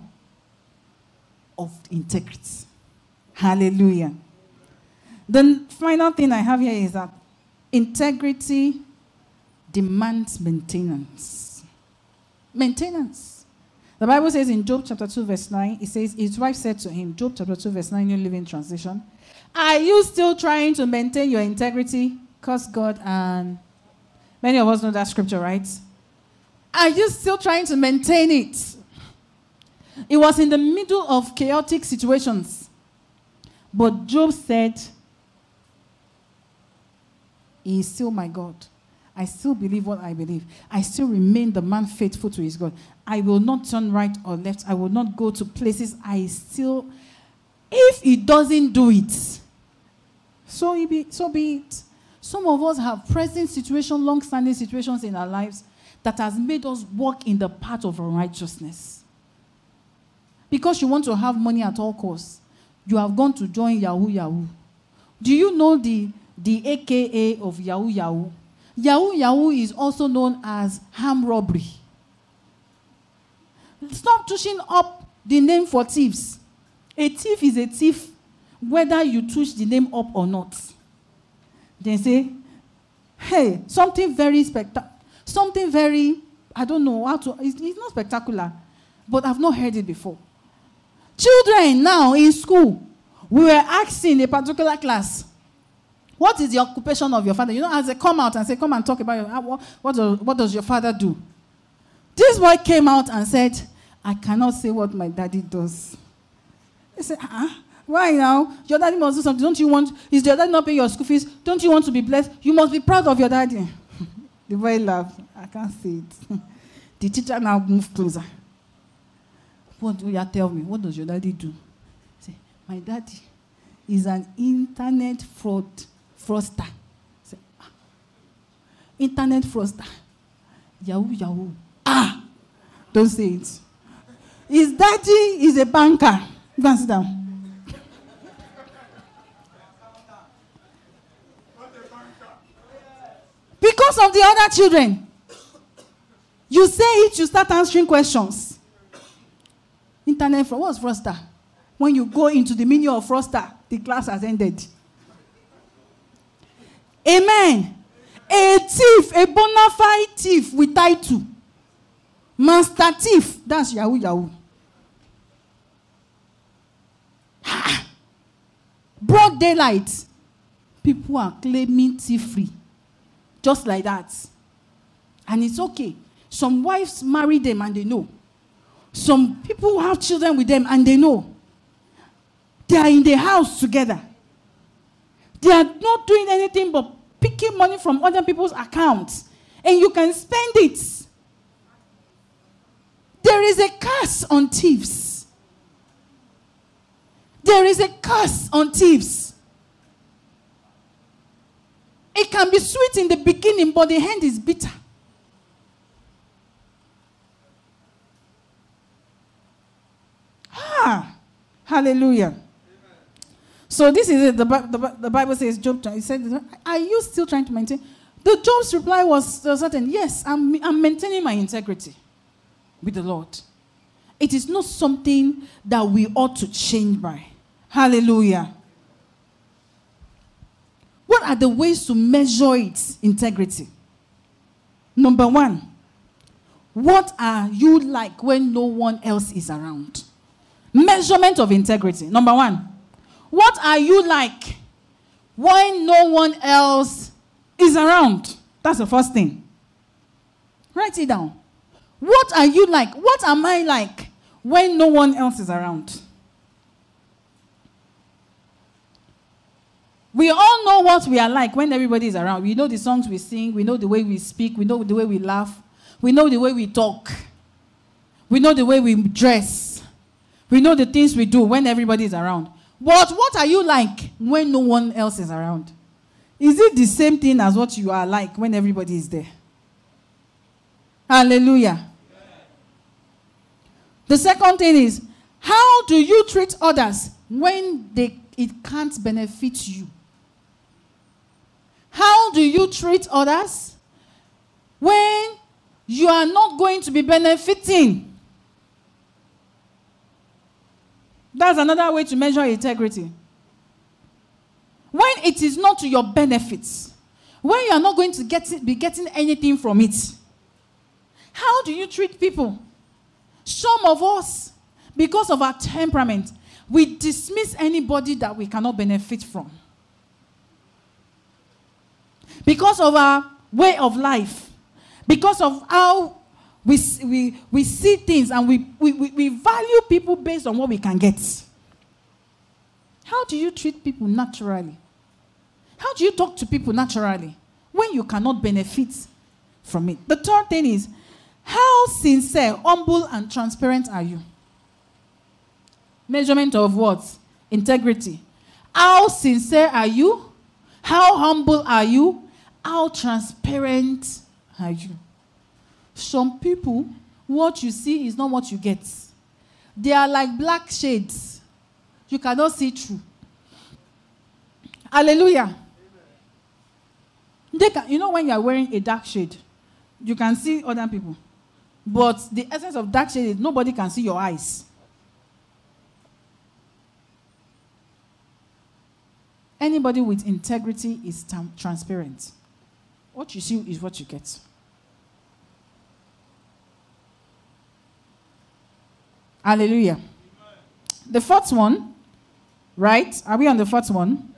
of integrity. Hallelujah. The final thing I have here is that integrity demands maintenance. Maintenance. The Bible says in Job chapter 2, verse 9, it says, His wife said to him, Job chapter 2, verse 9, New Living Translation, Are you still trying to maintain your integrity? Curse God and many of us know that scripture, right? Are you still trying to maintain it? It was in the middle of chaotic situations. But Job said, He is still my God. I still believe what I believe. I still remain the man faithful to his God. I will not turn right or left. I will not go to places I still. If he doesn't do it, so, be, so be it. Some of us have present situations, long standing situations in our lives that has made us walk in the path of righteousness. Because you want to have money at all costs, you have gone to join Yahoo Yahoo. Do you know the, the AKA of Yahoo Yahoo? Yahoo Yahoo is also known as ham robbery. Stop touching up the name for thieves. A thief is a thief, whether you touch the name up or not. They say, hey, something very spectacular Something very, I don't know how to, it's, it's not spectacular, but I've not heard it before. Children now in school, we were asking a particular class, what is the occupation of your father? You know, as they come out and say, come and talk about your, what, what, does, what does your father do? This boy came out and said, I cannot say what my daddy does. He said, ah, why now? Your daddy must do something. Don't you want, is your daddy not paying your school fees? Don't you want to be blessed? You must be proud of your daddy. The boy laughed. I can't see it. the teacher now moved closer. What do you tell me? What does your daddy do? Say, my daddy is an internet fraud fraudster. Say, ah. Internet fraudster. Yahoo, Yahoo. Ah! Don't say it. His daddy is a banker. Go and sit down. Because of the other children. You say it, you start answering questions. Internet fraud. What's fraudster? When you go into the meaning of fraudster, the class has ended. Amen. A thief, a bona fide thief with title. Master thief. That's Yahoo Yahoo. Broad daylight. People are claiming thief free. Just like that. And it's okay. Some wives marry them and they know. Some people have children with them and they know. They are in the house together. They are not doing anything but picking money from other people's accounts. And you can spend it. There is a curse on thieves. There is a curse on thieves. It can be sweet in the beginning, but the end is bitter. Ah, hallelujah. So this is it. The, the, the Bible says, Job, said, are you still trying to maintain? The Job's reply was certain, yes, I'm, I'm maintaining my integrity with the Lord. It is not something that we ought to change by. Hallelujah. What are the ways to measure its integrity? Number one, what are you like when no one else is around? Measurement of integrity. Number one, what are you like when no one else is around? That's the first thing. Write it down. What are you like? What am I like when no one else is around? We all know what we are like when everybody is around. We know the songs we sing, we know the way we speak, we know the way we laugh, we know the way we talk, we know the way we dress, we know the things we do when everybody is around. But what are you like when no one else is around? Is it the same thing as what you are like when everybody is there? Hallelujah. The second thing is, how do you treat others when they, it can't benefit you? How do you treat others when you are not going to be benefiting? That's another way to measure integrity. When it is not to your benefits, when you are not going to get it, be getting anything from it, how do you treat people? Some of us, because of our temperament, we dismiss anybody that we cannot benefit from. Because of our way of life, because of how we, we, we see things and we, we, we value people based on what we can get. How do you treat people naturally? How do you talk to people naturally when you cannot benefit from it? The third thing is how sincere, humble, and transparent are you? Measurement of what? Integrity. How sincere are you? How humble are you? How transparent are you? Some people, what you see is not what you get. They are like black shades. You cannot see through. Hallelujah. They can, you know, when you are wearing a dark shade, you can see other people. But the essence of dark shade is nobody can see your eyes. Anybody with integrity is transparent. What you see is what you get. Hallelujah. The fourth one, right? Are we on the fourth one?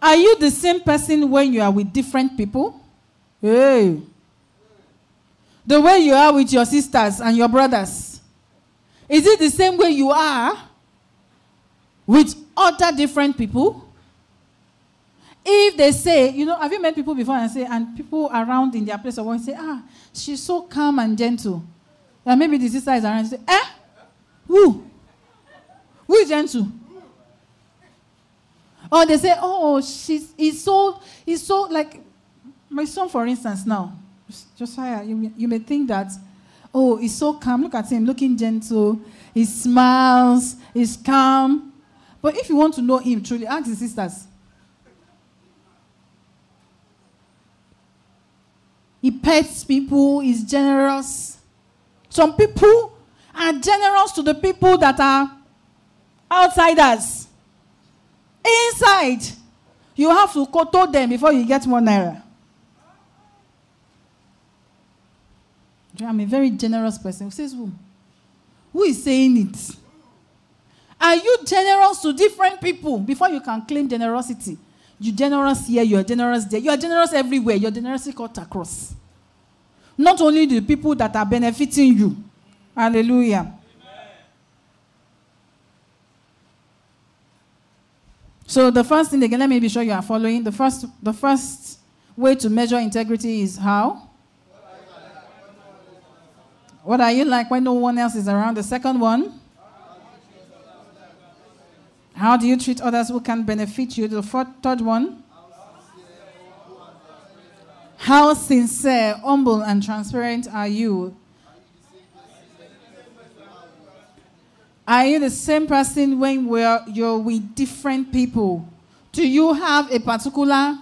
Are you the same person when you are with different people? Hey. The way you are with your sisters and your brothers. Is it the same way you are with other different people? If they say, you know, have you met people before and say, and people around in their place of work say, ah, she's so calm and gentle. And maybe the sister is around and say, eh? Who? Who is gentle? Or they say, oh, she's he's so he's so like my son, for instance, now. Josiah, you, you may think that, oh, he's so calm. Look at him, looking gentle. He smiles, he's calm. But if you want to know him truly, ask his sisters. He pets people, he's generous. Some people are generous to the people that are outsiders. Inside, you have to koto them before you get one naira. I'm a very generous person. Who says who? Who is saying it? Are you generous to different people before you can claim generosity? You generous here, you are generous there. You are generous everywhere. Your generosity cut across. Not only the people that are benefiting you. Hallelujah. Amen. So the first thing again, let me be sure you are following. The first, the first way to measure integrity is how? What are you like when no one else is around? The second one? How do you treat others who can benefit you? The fourth, third one? How sincere, humble, and transparent are you? Are you the same person when you're with different people? Do you have a particular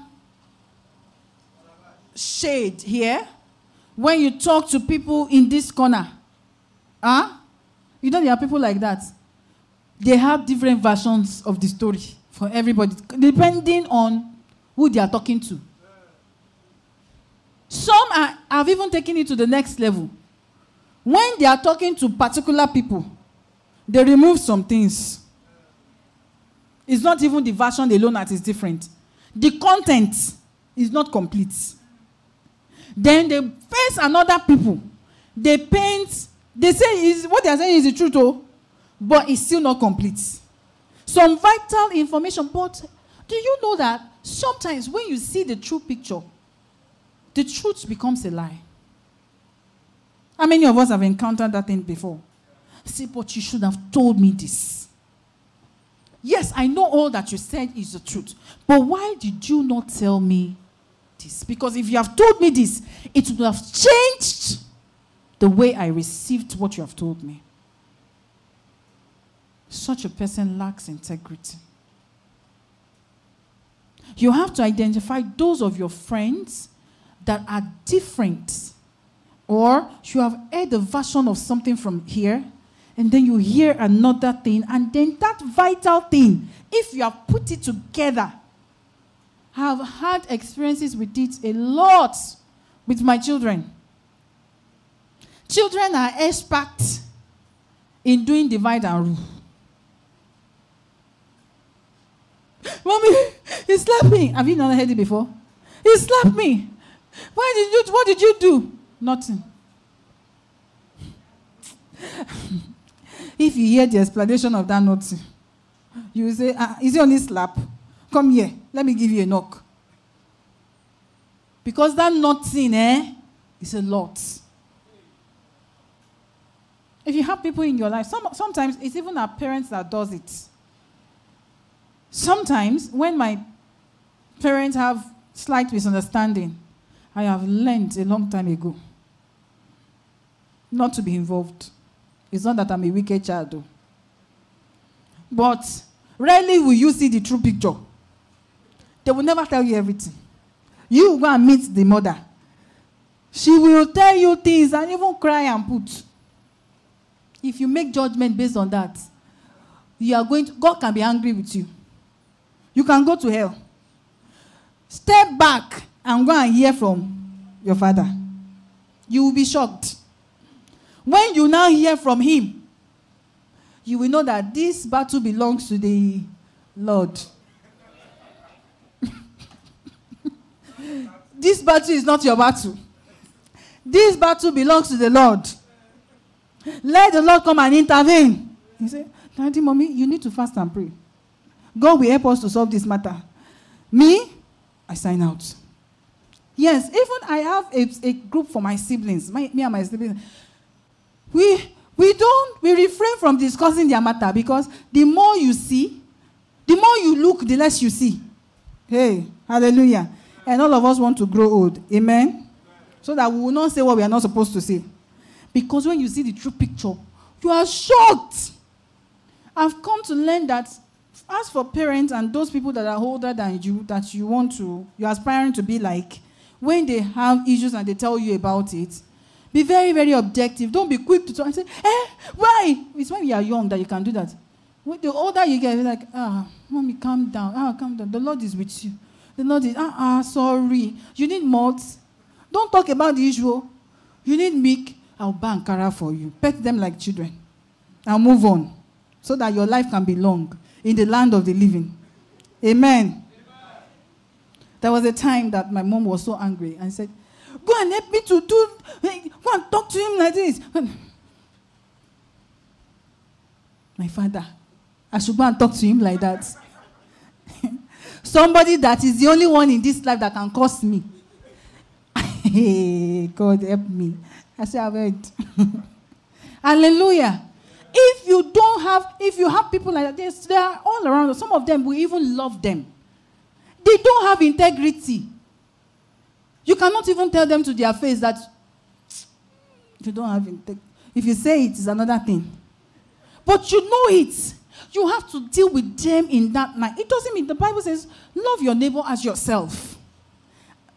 shade here? When you talk to people in this corner, huh? You there are people like that. They have different versions of the story for everybody, depending on who they are talking to. Some are, have even taken it to the next level. When they are talking to particular people, they remove some things. It's not even the version alone that is different. The content is not complete. Then they face another people. They paint, they say is what they are saying is the truth, oh, but it's still not complete. Some vital information, but do you know that sometimes when you see the true picture, the truth becomes a lie? How many of us have encountered that thing before? See, but you should have told me this. Yes, I know all that you said is the truth. But why did you not tell me this? Because if you have told me this, it would have changed the way I received what you have told me. Such a person lacks integrity. You have to identify those of your friends that are different. Or you have heard a version of something from here and then you hear another thing, and then that vital thing, if you have put it together, I have had experiences with it a lot with my children. Children are experts in doing divide and rule. Mommy, he slapped me. Have you not heard it before? He slapped me. Why did you? What did you do? Nothing. If you hear the explanation of that nothing, you say, ah, Is it only slap? Come here. Let me give you a knock. Because that nothing, eh, is a lot. If you have people in your life, some, sometimes it's even our parents that does it. Sometimes when my parents have slight misunderstanding, I have learned a long time ago not to be involved. It's not that I'm a wicked child, though. But rarely will you see the true picture. They will never tell you everything. You go and meet the mother. She will tell you things and even cry and put. If you make judgment based on that, you are going to, God can be angry with you. You can go to hell. Step back and go and hear from your father. You will be shocked. When you now hear from him, you will know that this battle belongs to the Lord. this battle is not your battle. This battle belongs to the Lord. Let the Lord come and intervene. He said, Daddy, mommy, you need to fast and pray. God will help us to solve this matter. Me, I sign out. Yes, even I have a, a group for my siblings, my, me and my siblings. We we don't we refrain from discussing their matter because the more you see the more you look the less you see. Hey hallelujah. And all of us want to grow old. Amen? So that we will not say what we are not supposed to say. Because when you see the true picture you are shocked. I've come to learn that as for parents and those people that are older than you that you want to you're aspiring to be like when they have issues and they tell you about it be very, very objective. Don't be quick to talk and say, eh, why? It's when you are young that you can do that. When the older you get, you're like, ah, mommy, calm down. Ah, calm down. The Lord is with you. The Lord is, ah, ah, sorry. You need malts. Don't talk about the usual. You need milk. I'll buy Ankara for you. Pet them like children. And move on. So that your life can be long in the land of the living. Amen. Amen. There was a time that my mom was so angry and said, Go and help me to do, go and talk to him like this. My father, I should go and talk to him like that. Somebody that is the only one in this life that can curse me. God help me. I say, I've heard. Hallelujah. If you don't have, if you have people like that, they are all around. Some of them we even love them. They don't have integrity. You cannot even tell them to their face that you don't have integrity. If you say it, it's another thing. but you know it. You have to deal with them in that night. It doesn't mean the Bible says, love your neighbor as yourself.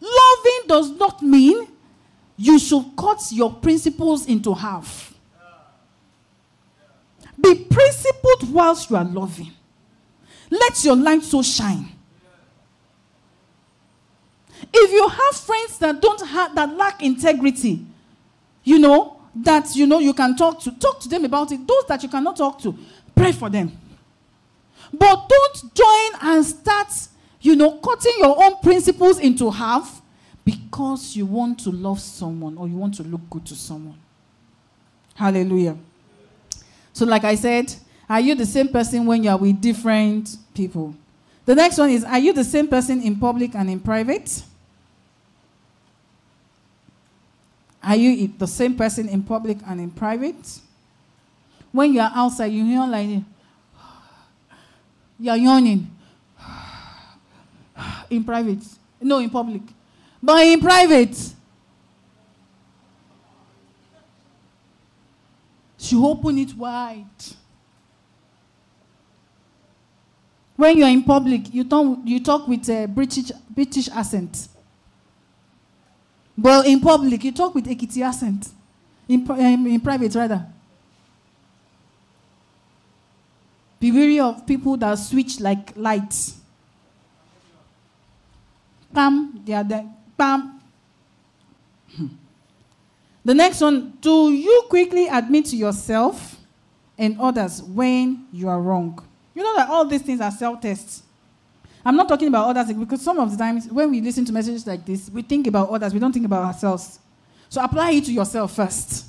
Loving does not mean you should cut your principles into half. Be principled whilst you are loving. Let your light so shine. If you have friends that don't have that lack integrity, you know, that you know you can talk to, talk to them about it. Those that you cannot talk to, pray for them. But don't join and start, you know, cutting your own principles into half because you want to love someone or you want to look good to someone. Hallelujah. So, like I said, are you the same person when you are with different people? The next one is Are you the same person in public and in private? Are you the same person in public and in private? When you are outside, you hear like you're yawning. In private. No, in public. But in private, she open it wide. When you're in public, you talk, you talk with a British, British accent. But in public, you talk with Ekiti accent. In, um, in private, rather. Be wary of people that switch like lights. Bam, they are there. Bam. The next one, do you quickly admit to yourself and others when you are wrong? You know that all these things are self tests. I'm not talking about others because some of the times when we listen to messages like this, we think about others, we don't think about ourselves. So apply it to yourself first.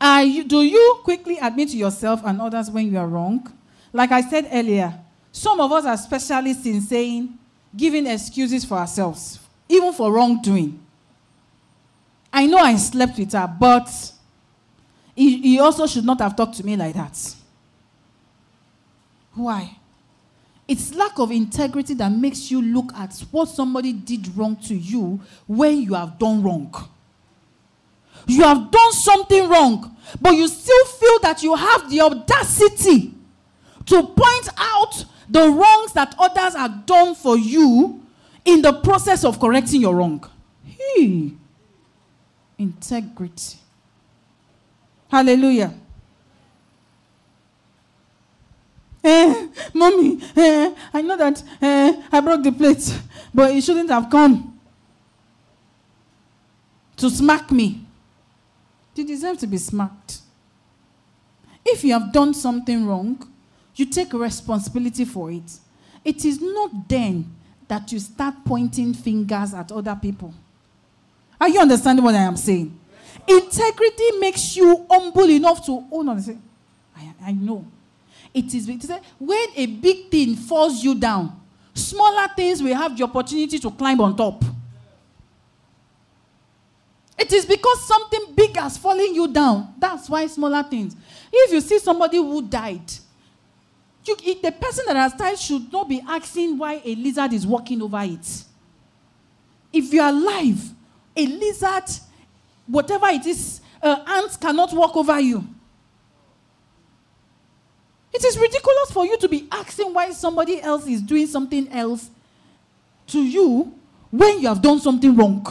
You, do you quickly admit to yourself and others when you are wrong? Like I said earlier, some of us are specialists in saying, giving excuses for ourselves, even for wrongdoing. I know I slept with her, but he, he also should not have talked to me like that. Why? It's lack of integrity that makes you look at what somebody did wrong to you when you have done wrong. You have done something wrong, but you still feel that you have the audacity to point out the wrongs that others have done for you in the process of correcting your wrong. Hey. Integrity. Hallelujah. Eh, mommy, eh, I know that eh, I broke the plate, but he shouldn't have come to smack me. You deserve to be smacked. If you have done something wrong, you take responsibility for it. It is not then that you start pointing fingers at other people. Are you understanding what I am saying? Integrity makes you humble enough to own and say, I, I know it is when a big thing falls you down, smaller things will have the opportunity to climb on top. It is because something big has fallen you down. That's why smaller things. If you see somebody who died, you, the person that has died should not be asking why a lizard is walking over it. If you are alive, a lizard, whatever it is, uh, ants cannot walk over you. It is ridiculous for you to be asking why somebody else is doing something else to you when you have done something wrong.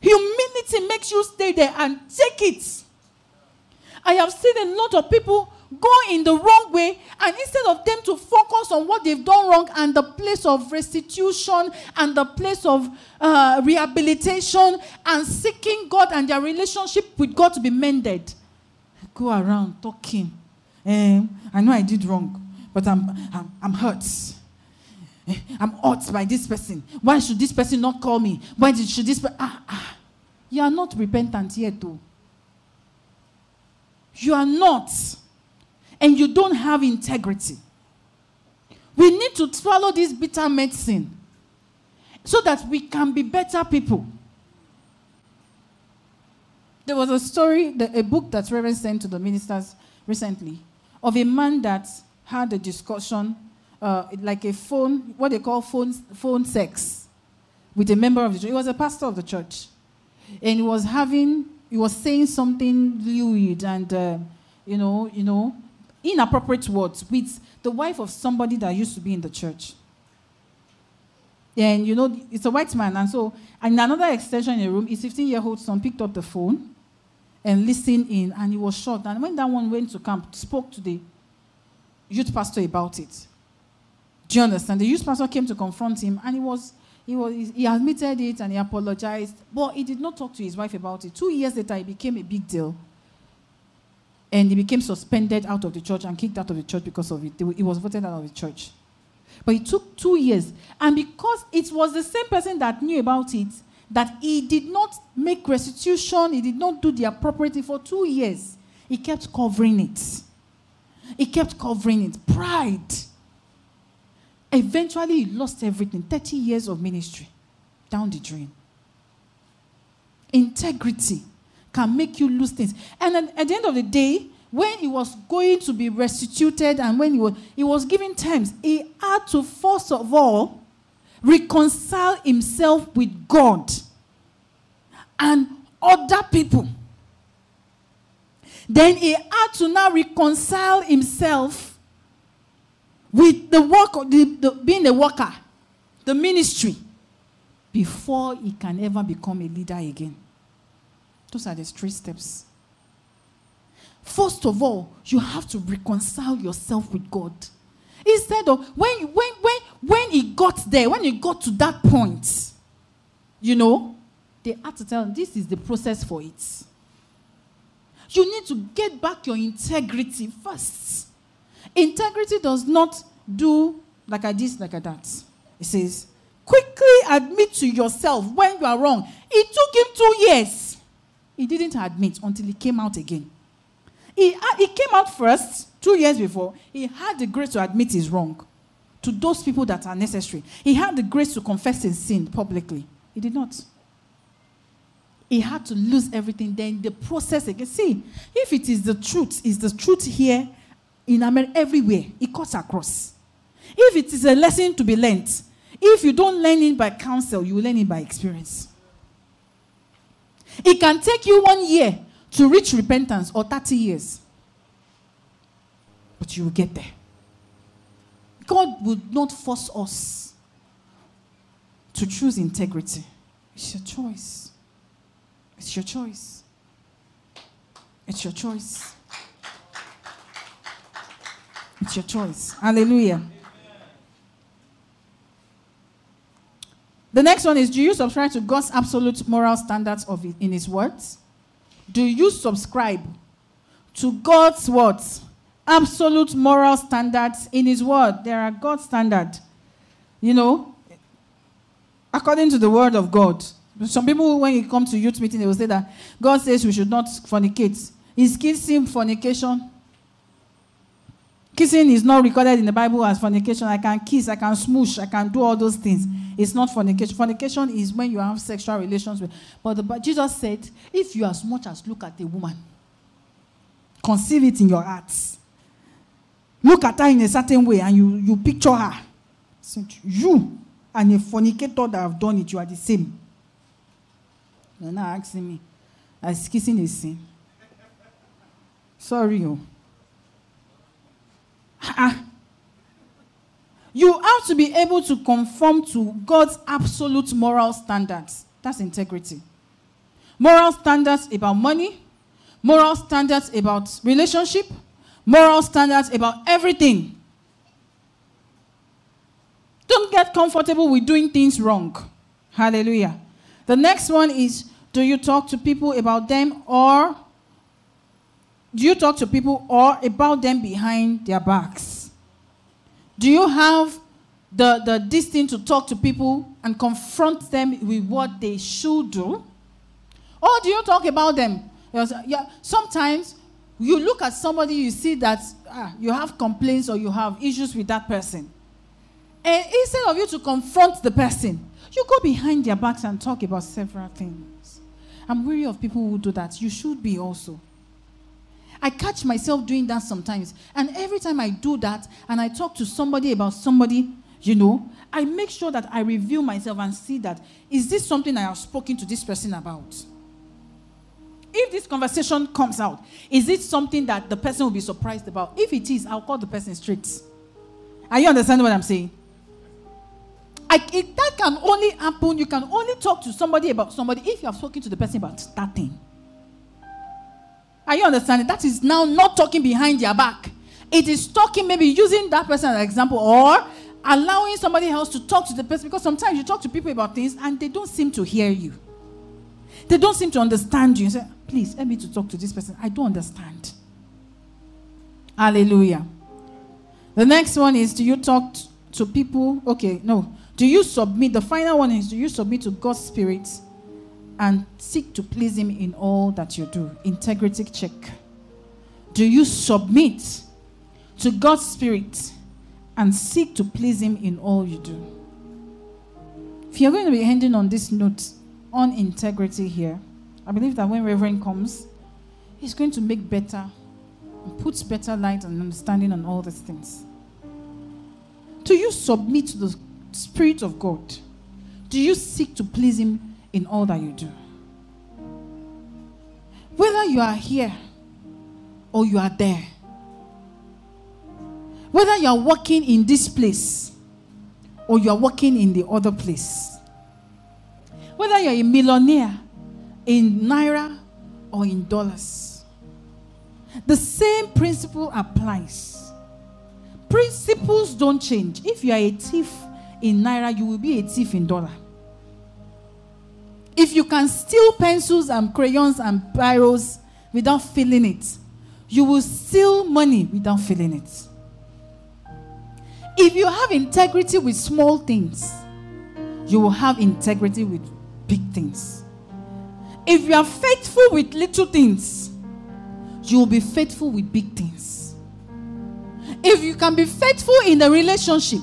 Humility makes you stay there and take it. I have seen a lot of people go in the wrong way, and instead of them to focus on what they've done wrong and the place of restitution and the place of uh, rehabilitation and seeking God and their relationship with God to be mended, go around talking Eh, I know I did wrong, but I'm, I'm, I'm hurt. Eh, I'm hurt by this person. Why should this person not call me? Why did, should this ah, ah. You are not repentant yet, though. You are not. And you don't have integrity. We need to swallow this bitter medicine so that we can be better people. There was a story, a book that Reverend sent to the ministers recently of a man that had a discussion, uh, like a phone, what they call phone, phone sex, with a member of the church. He was a pastor of the church. And he was having he was saying something lewd and, uh, you know, you know, inappropriate words with the wife of somebody that used to be in the church. And you know, it's a white man, and so in another extension in the room, his 15-year-old son picked up the phone and listened in, and he was shocked. And when that one went to camp, spoke to the youth pastor about it. Do you understand? The youth pastor came to confront him, and he was he was he admitted it and he apologized, but he did not talk to his wife about it. Two years later, it became a big deal, and he became suspended out of the church and kicked out of the church because of it. He was voted out of the church. But it took two years. And because it was the same person that knew about it, that he did not make restitution, he did not do the appropriate thing for two years. He kept covering it. He kept covering it. Pride. Eventually, he lost everything 30 years of ministry down the drain. Integrity can make you lose things. And then at the end of the day, when he was going to be restituted and when he was, he was given terms, he had to first of all reconcile himself with God and other people. Then he had to now reconcile himself with the work, the, the, being a worker, the ministry, before he can ever become a leader again. Those are the three steps. First of all, you have to reconcile yourself with God. Instead of when when when when he got there, when he got to that point, you know, they had to tell him this is the process for it. You need to get back your integrity first. Integrity does not do like I did, like I that. It says, quickly admit to yourself when you are wrong. It took him two years. He didn't admit until he came out again. He, uh, he came out first, two years before. He had the grace to admit his wrong to those people that are necessary. He had the grace to confess his sin publicly. He did not. He had to lose everything. Then the process again. See, if it is the truth, is the truth here in America, everywhere, it cuts across. If it is a lesson to be learned, if you don't learn it by counsel, you will learn it by experience. It can take you one year to reach repentance or 30 years. But you will get there. God would not force us to choose integrity. It's your choice. It's your choice. It's your choice. It's your choice. Hallelujah. The next one is Do you subscribe to God's absolute moral standards of it, in His words? do you subscribe to God's words? Absolute moral standards in His word. There are God's standards. You know, according to the word of God. Some people, when you come to youth meeting, they will say that God says we should not fornicate. Is kissing fornication? Kissing is not recorded in the Bible as fornication. I can kiss, I can smoosh, I can do all those things. It's not fornication. Fornication is when you have sexual relations with. But, the, but Jesus said, if you as much as look at a woman, conceive it in your hearts. Look at her in a certain way and you, you picture her. You and a fornicator that have done it, you are the same. You're not asking me. As kissing is sin. Sorry, oh. You have to be able to conform to God's absolute moral standards. That's integrity. Moral standards about money, moral standards about relationship, moral standards about everything. Don't get comfortable with doing things wrong. Hallelujah. The next one is do you talk to people about them or do you talk to people or about them behind their backs? Do you have the, the this to talk to people and confront them with what they should do? Or do you talk about them? Sometimes you look at somebody, you see that ah, you have complaints or you have issues with that person. And instead of you to confront the person, you go behind their backs and talk about several things. I'm weary of people who do that. You should be also. I catch myself doing that sometimes. And every time I do that and I talk to somebody about somebody, you know, I make sure that I review myself and see that is this something I have spoken to this person about? If this conversation comes out, is it something that the person will be surprised about? If it is, I'll call the person straight. Are you understanding what I'm saying? I, it, that can only happen. You can only talk to somebody about somebody if you have spoken to the person about that thing. Are you understanding? That is now not talking behind their back. It is talking, maybe using that person as an example, or allowing somebody else to talk to the person. Because sometimes you talk to people about things and they don't seem to hear you. They don't seem to understand you. You say, please, let me to talk to this person. I don't understand. Hallelujah. The next one is do you talk to people? Okay, no. Do you submit? The final one is do you submit to God's Spirit and seek to please Him in all that you do? Integrity check. Do you submit to God's Spirit and seek to please Him in all you do? If you're going to be ending on this note on integrity here, I believe that when Reverend comes, he's going to make better, puts better light and understanding on all these things. Do you submit to the Spirit of God? Do you seek to please Him in all that you do? Whether you are here or you are there, whether you are working in this place or you are working in the other place, whether you're a millionaire in naira or in dollars, the same principle applies. Principles don't change. If you are a thief in naira, you will be a thief in dollar. If you can steal pencils and crayons and biros without feeling it, you will steal money without feeling it. If you have integrity with small things, you will have integrity with big things. If you are faithful with little things, you will be faithful with big things. If you can be faithful in a relationship,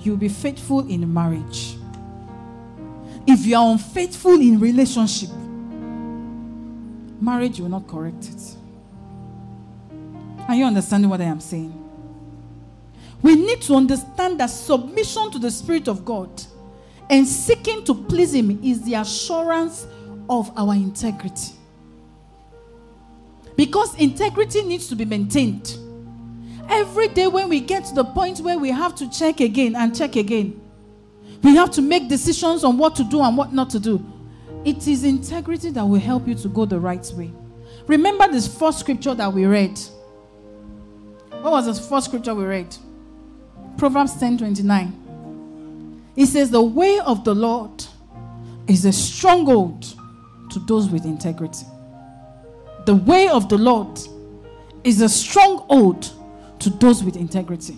you'll be faithful in marriage. If you are unfaithful in relationship, marriage will not correct it. Are you understanding what I am saying? We need to understand that submission to the Spirit of God and seeking to please Him is the assurance of our integrity. Because integrity needs to be maintained. Every day, when we get to the point where we have to check again and check again, we have to make decisions on what to do and what not to do. It is integrity that will help you to go the right way. Remember this first scripture that we read. What was the first scripture we read? Proverbs 10 29. It says, The way of the Lord is a stronghold to those with integrity. The way of the Lord is a stronghold to those with integrity,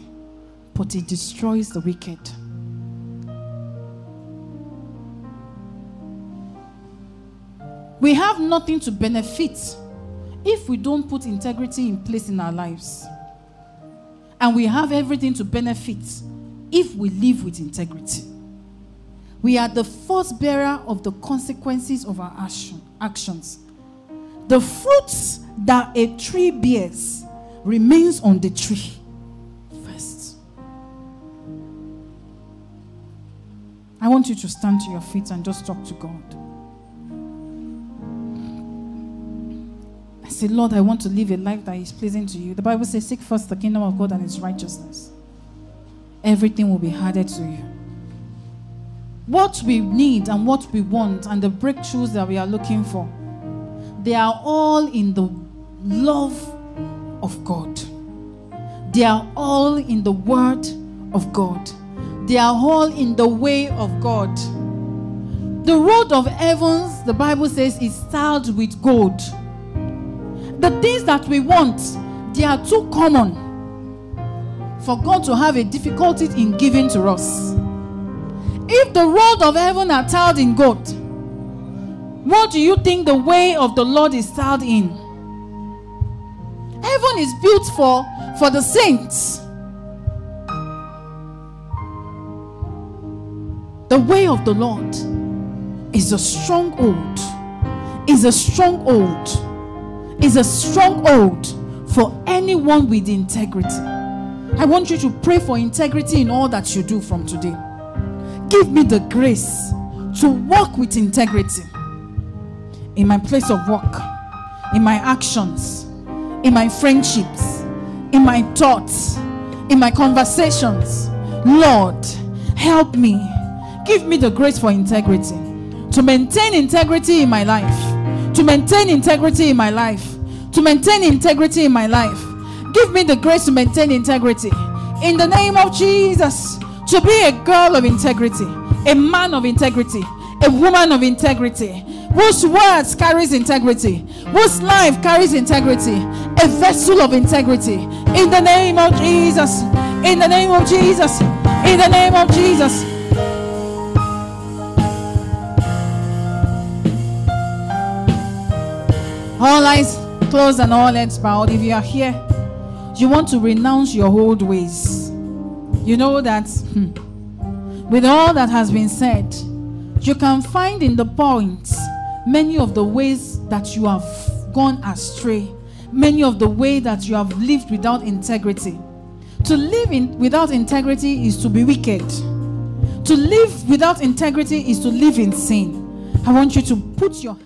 but it destroys the wicked. We have nothing to benefit if we don't put integrity in place in our lives. And we have everything to benefit if we live with integrity. We are the first bearer of the consequences of our action, actions. The fruits that a tree bears remains on the tree first. I want you to stand to your feet and just talk to God. Say, Lord, I want to live a life that is pleasing to you. The Bible says, Seek first the kingdom of God and its righteousness. Everything will be added to you. What we need and what we want and the breakthroughs that we are looking for, they are all in the love of God. They are all in the word of God. They are all in the way of God. The road of heavens, the Bible says, is styled with gold the things that we want, they are too common for God to have a difficulty in giving to us. If the road of heaven are tiled in gold, what do you think the way of the Lord is tiled in? Heaven is built for, for the saints. The way of the Lord is a stronghold. Is a stronghold is a stronghold for anyone with integrity. I want you to pray for integrity in all that you do from today. Give me the grace to walk with integrity in my place of work, in my actions, in my friendships, in my thoughts, in my conversations. Lord, help me. Give me the grace for integrity. To maintain integrity in my life. To maintain integrity in my life. To maintain integrity in my life. Give me the grace to maintain integrity. In the name of Jesus. To be a girl of integrity, a man of integrity, a woman of integrity, whose words carries integrity, whose life carries integrity, a vessel of integrity. In the name of Jesus. In the name of Jesus. In the name of Jesus. All eyes closed and all heads bowed. If you are here, you want to renounce your old ways. You know that hmm, with all that has been said, you can find in the points many of the ways that you have gone astray, many of the way that you have lived without integrity. To live in, without integrity is to be wicked. To live without integrity is to live in sin. I want you to put your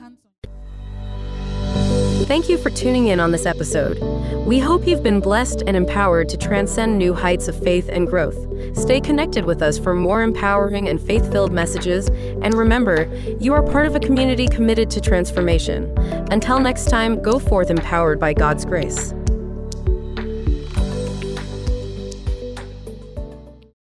Thank you for tuning in on this episode. We hope you've been blessed and empowered to transcend new heights of faith and growth. Stay connected with us for more empowering and faith filled messages. And remember, you are part of a community committed to transformation. Until next time, go forth empowered by God's grace.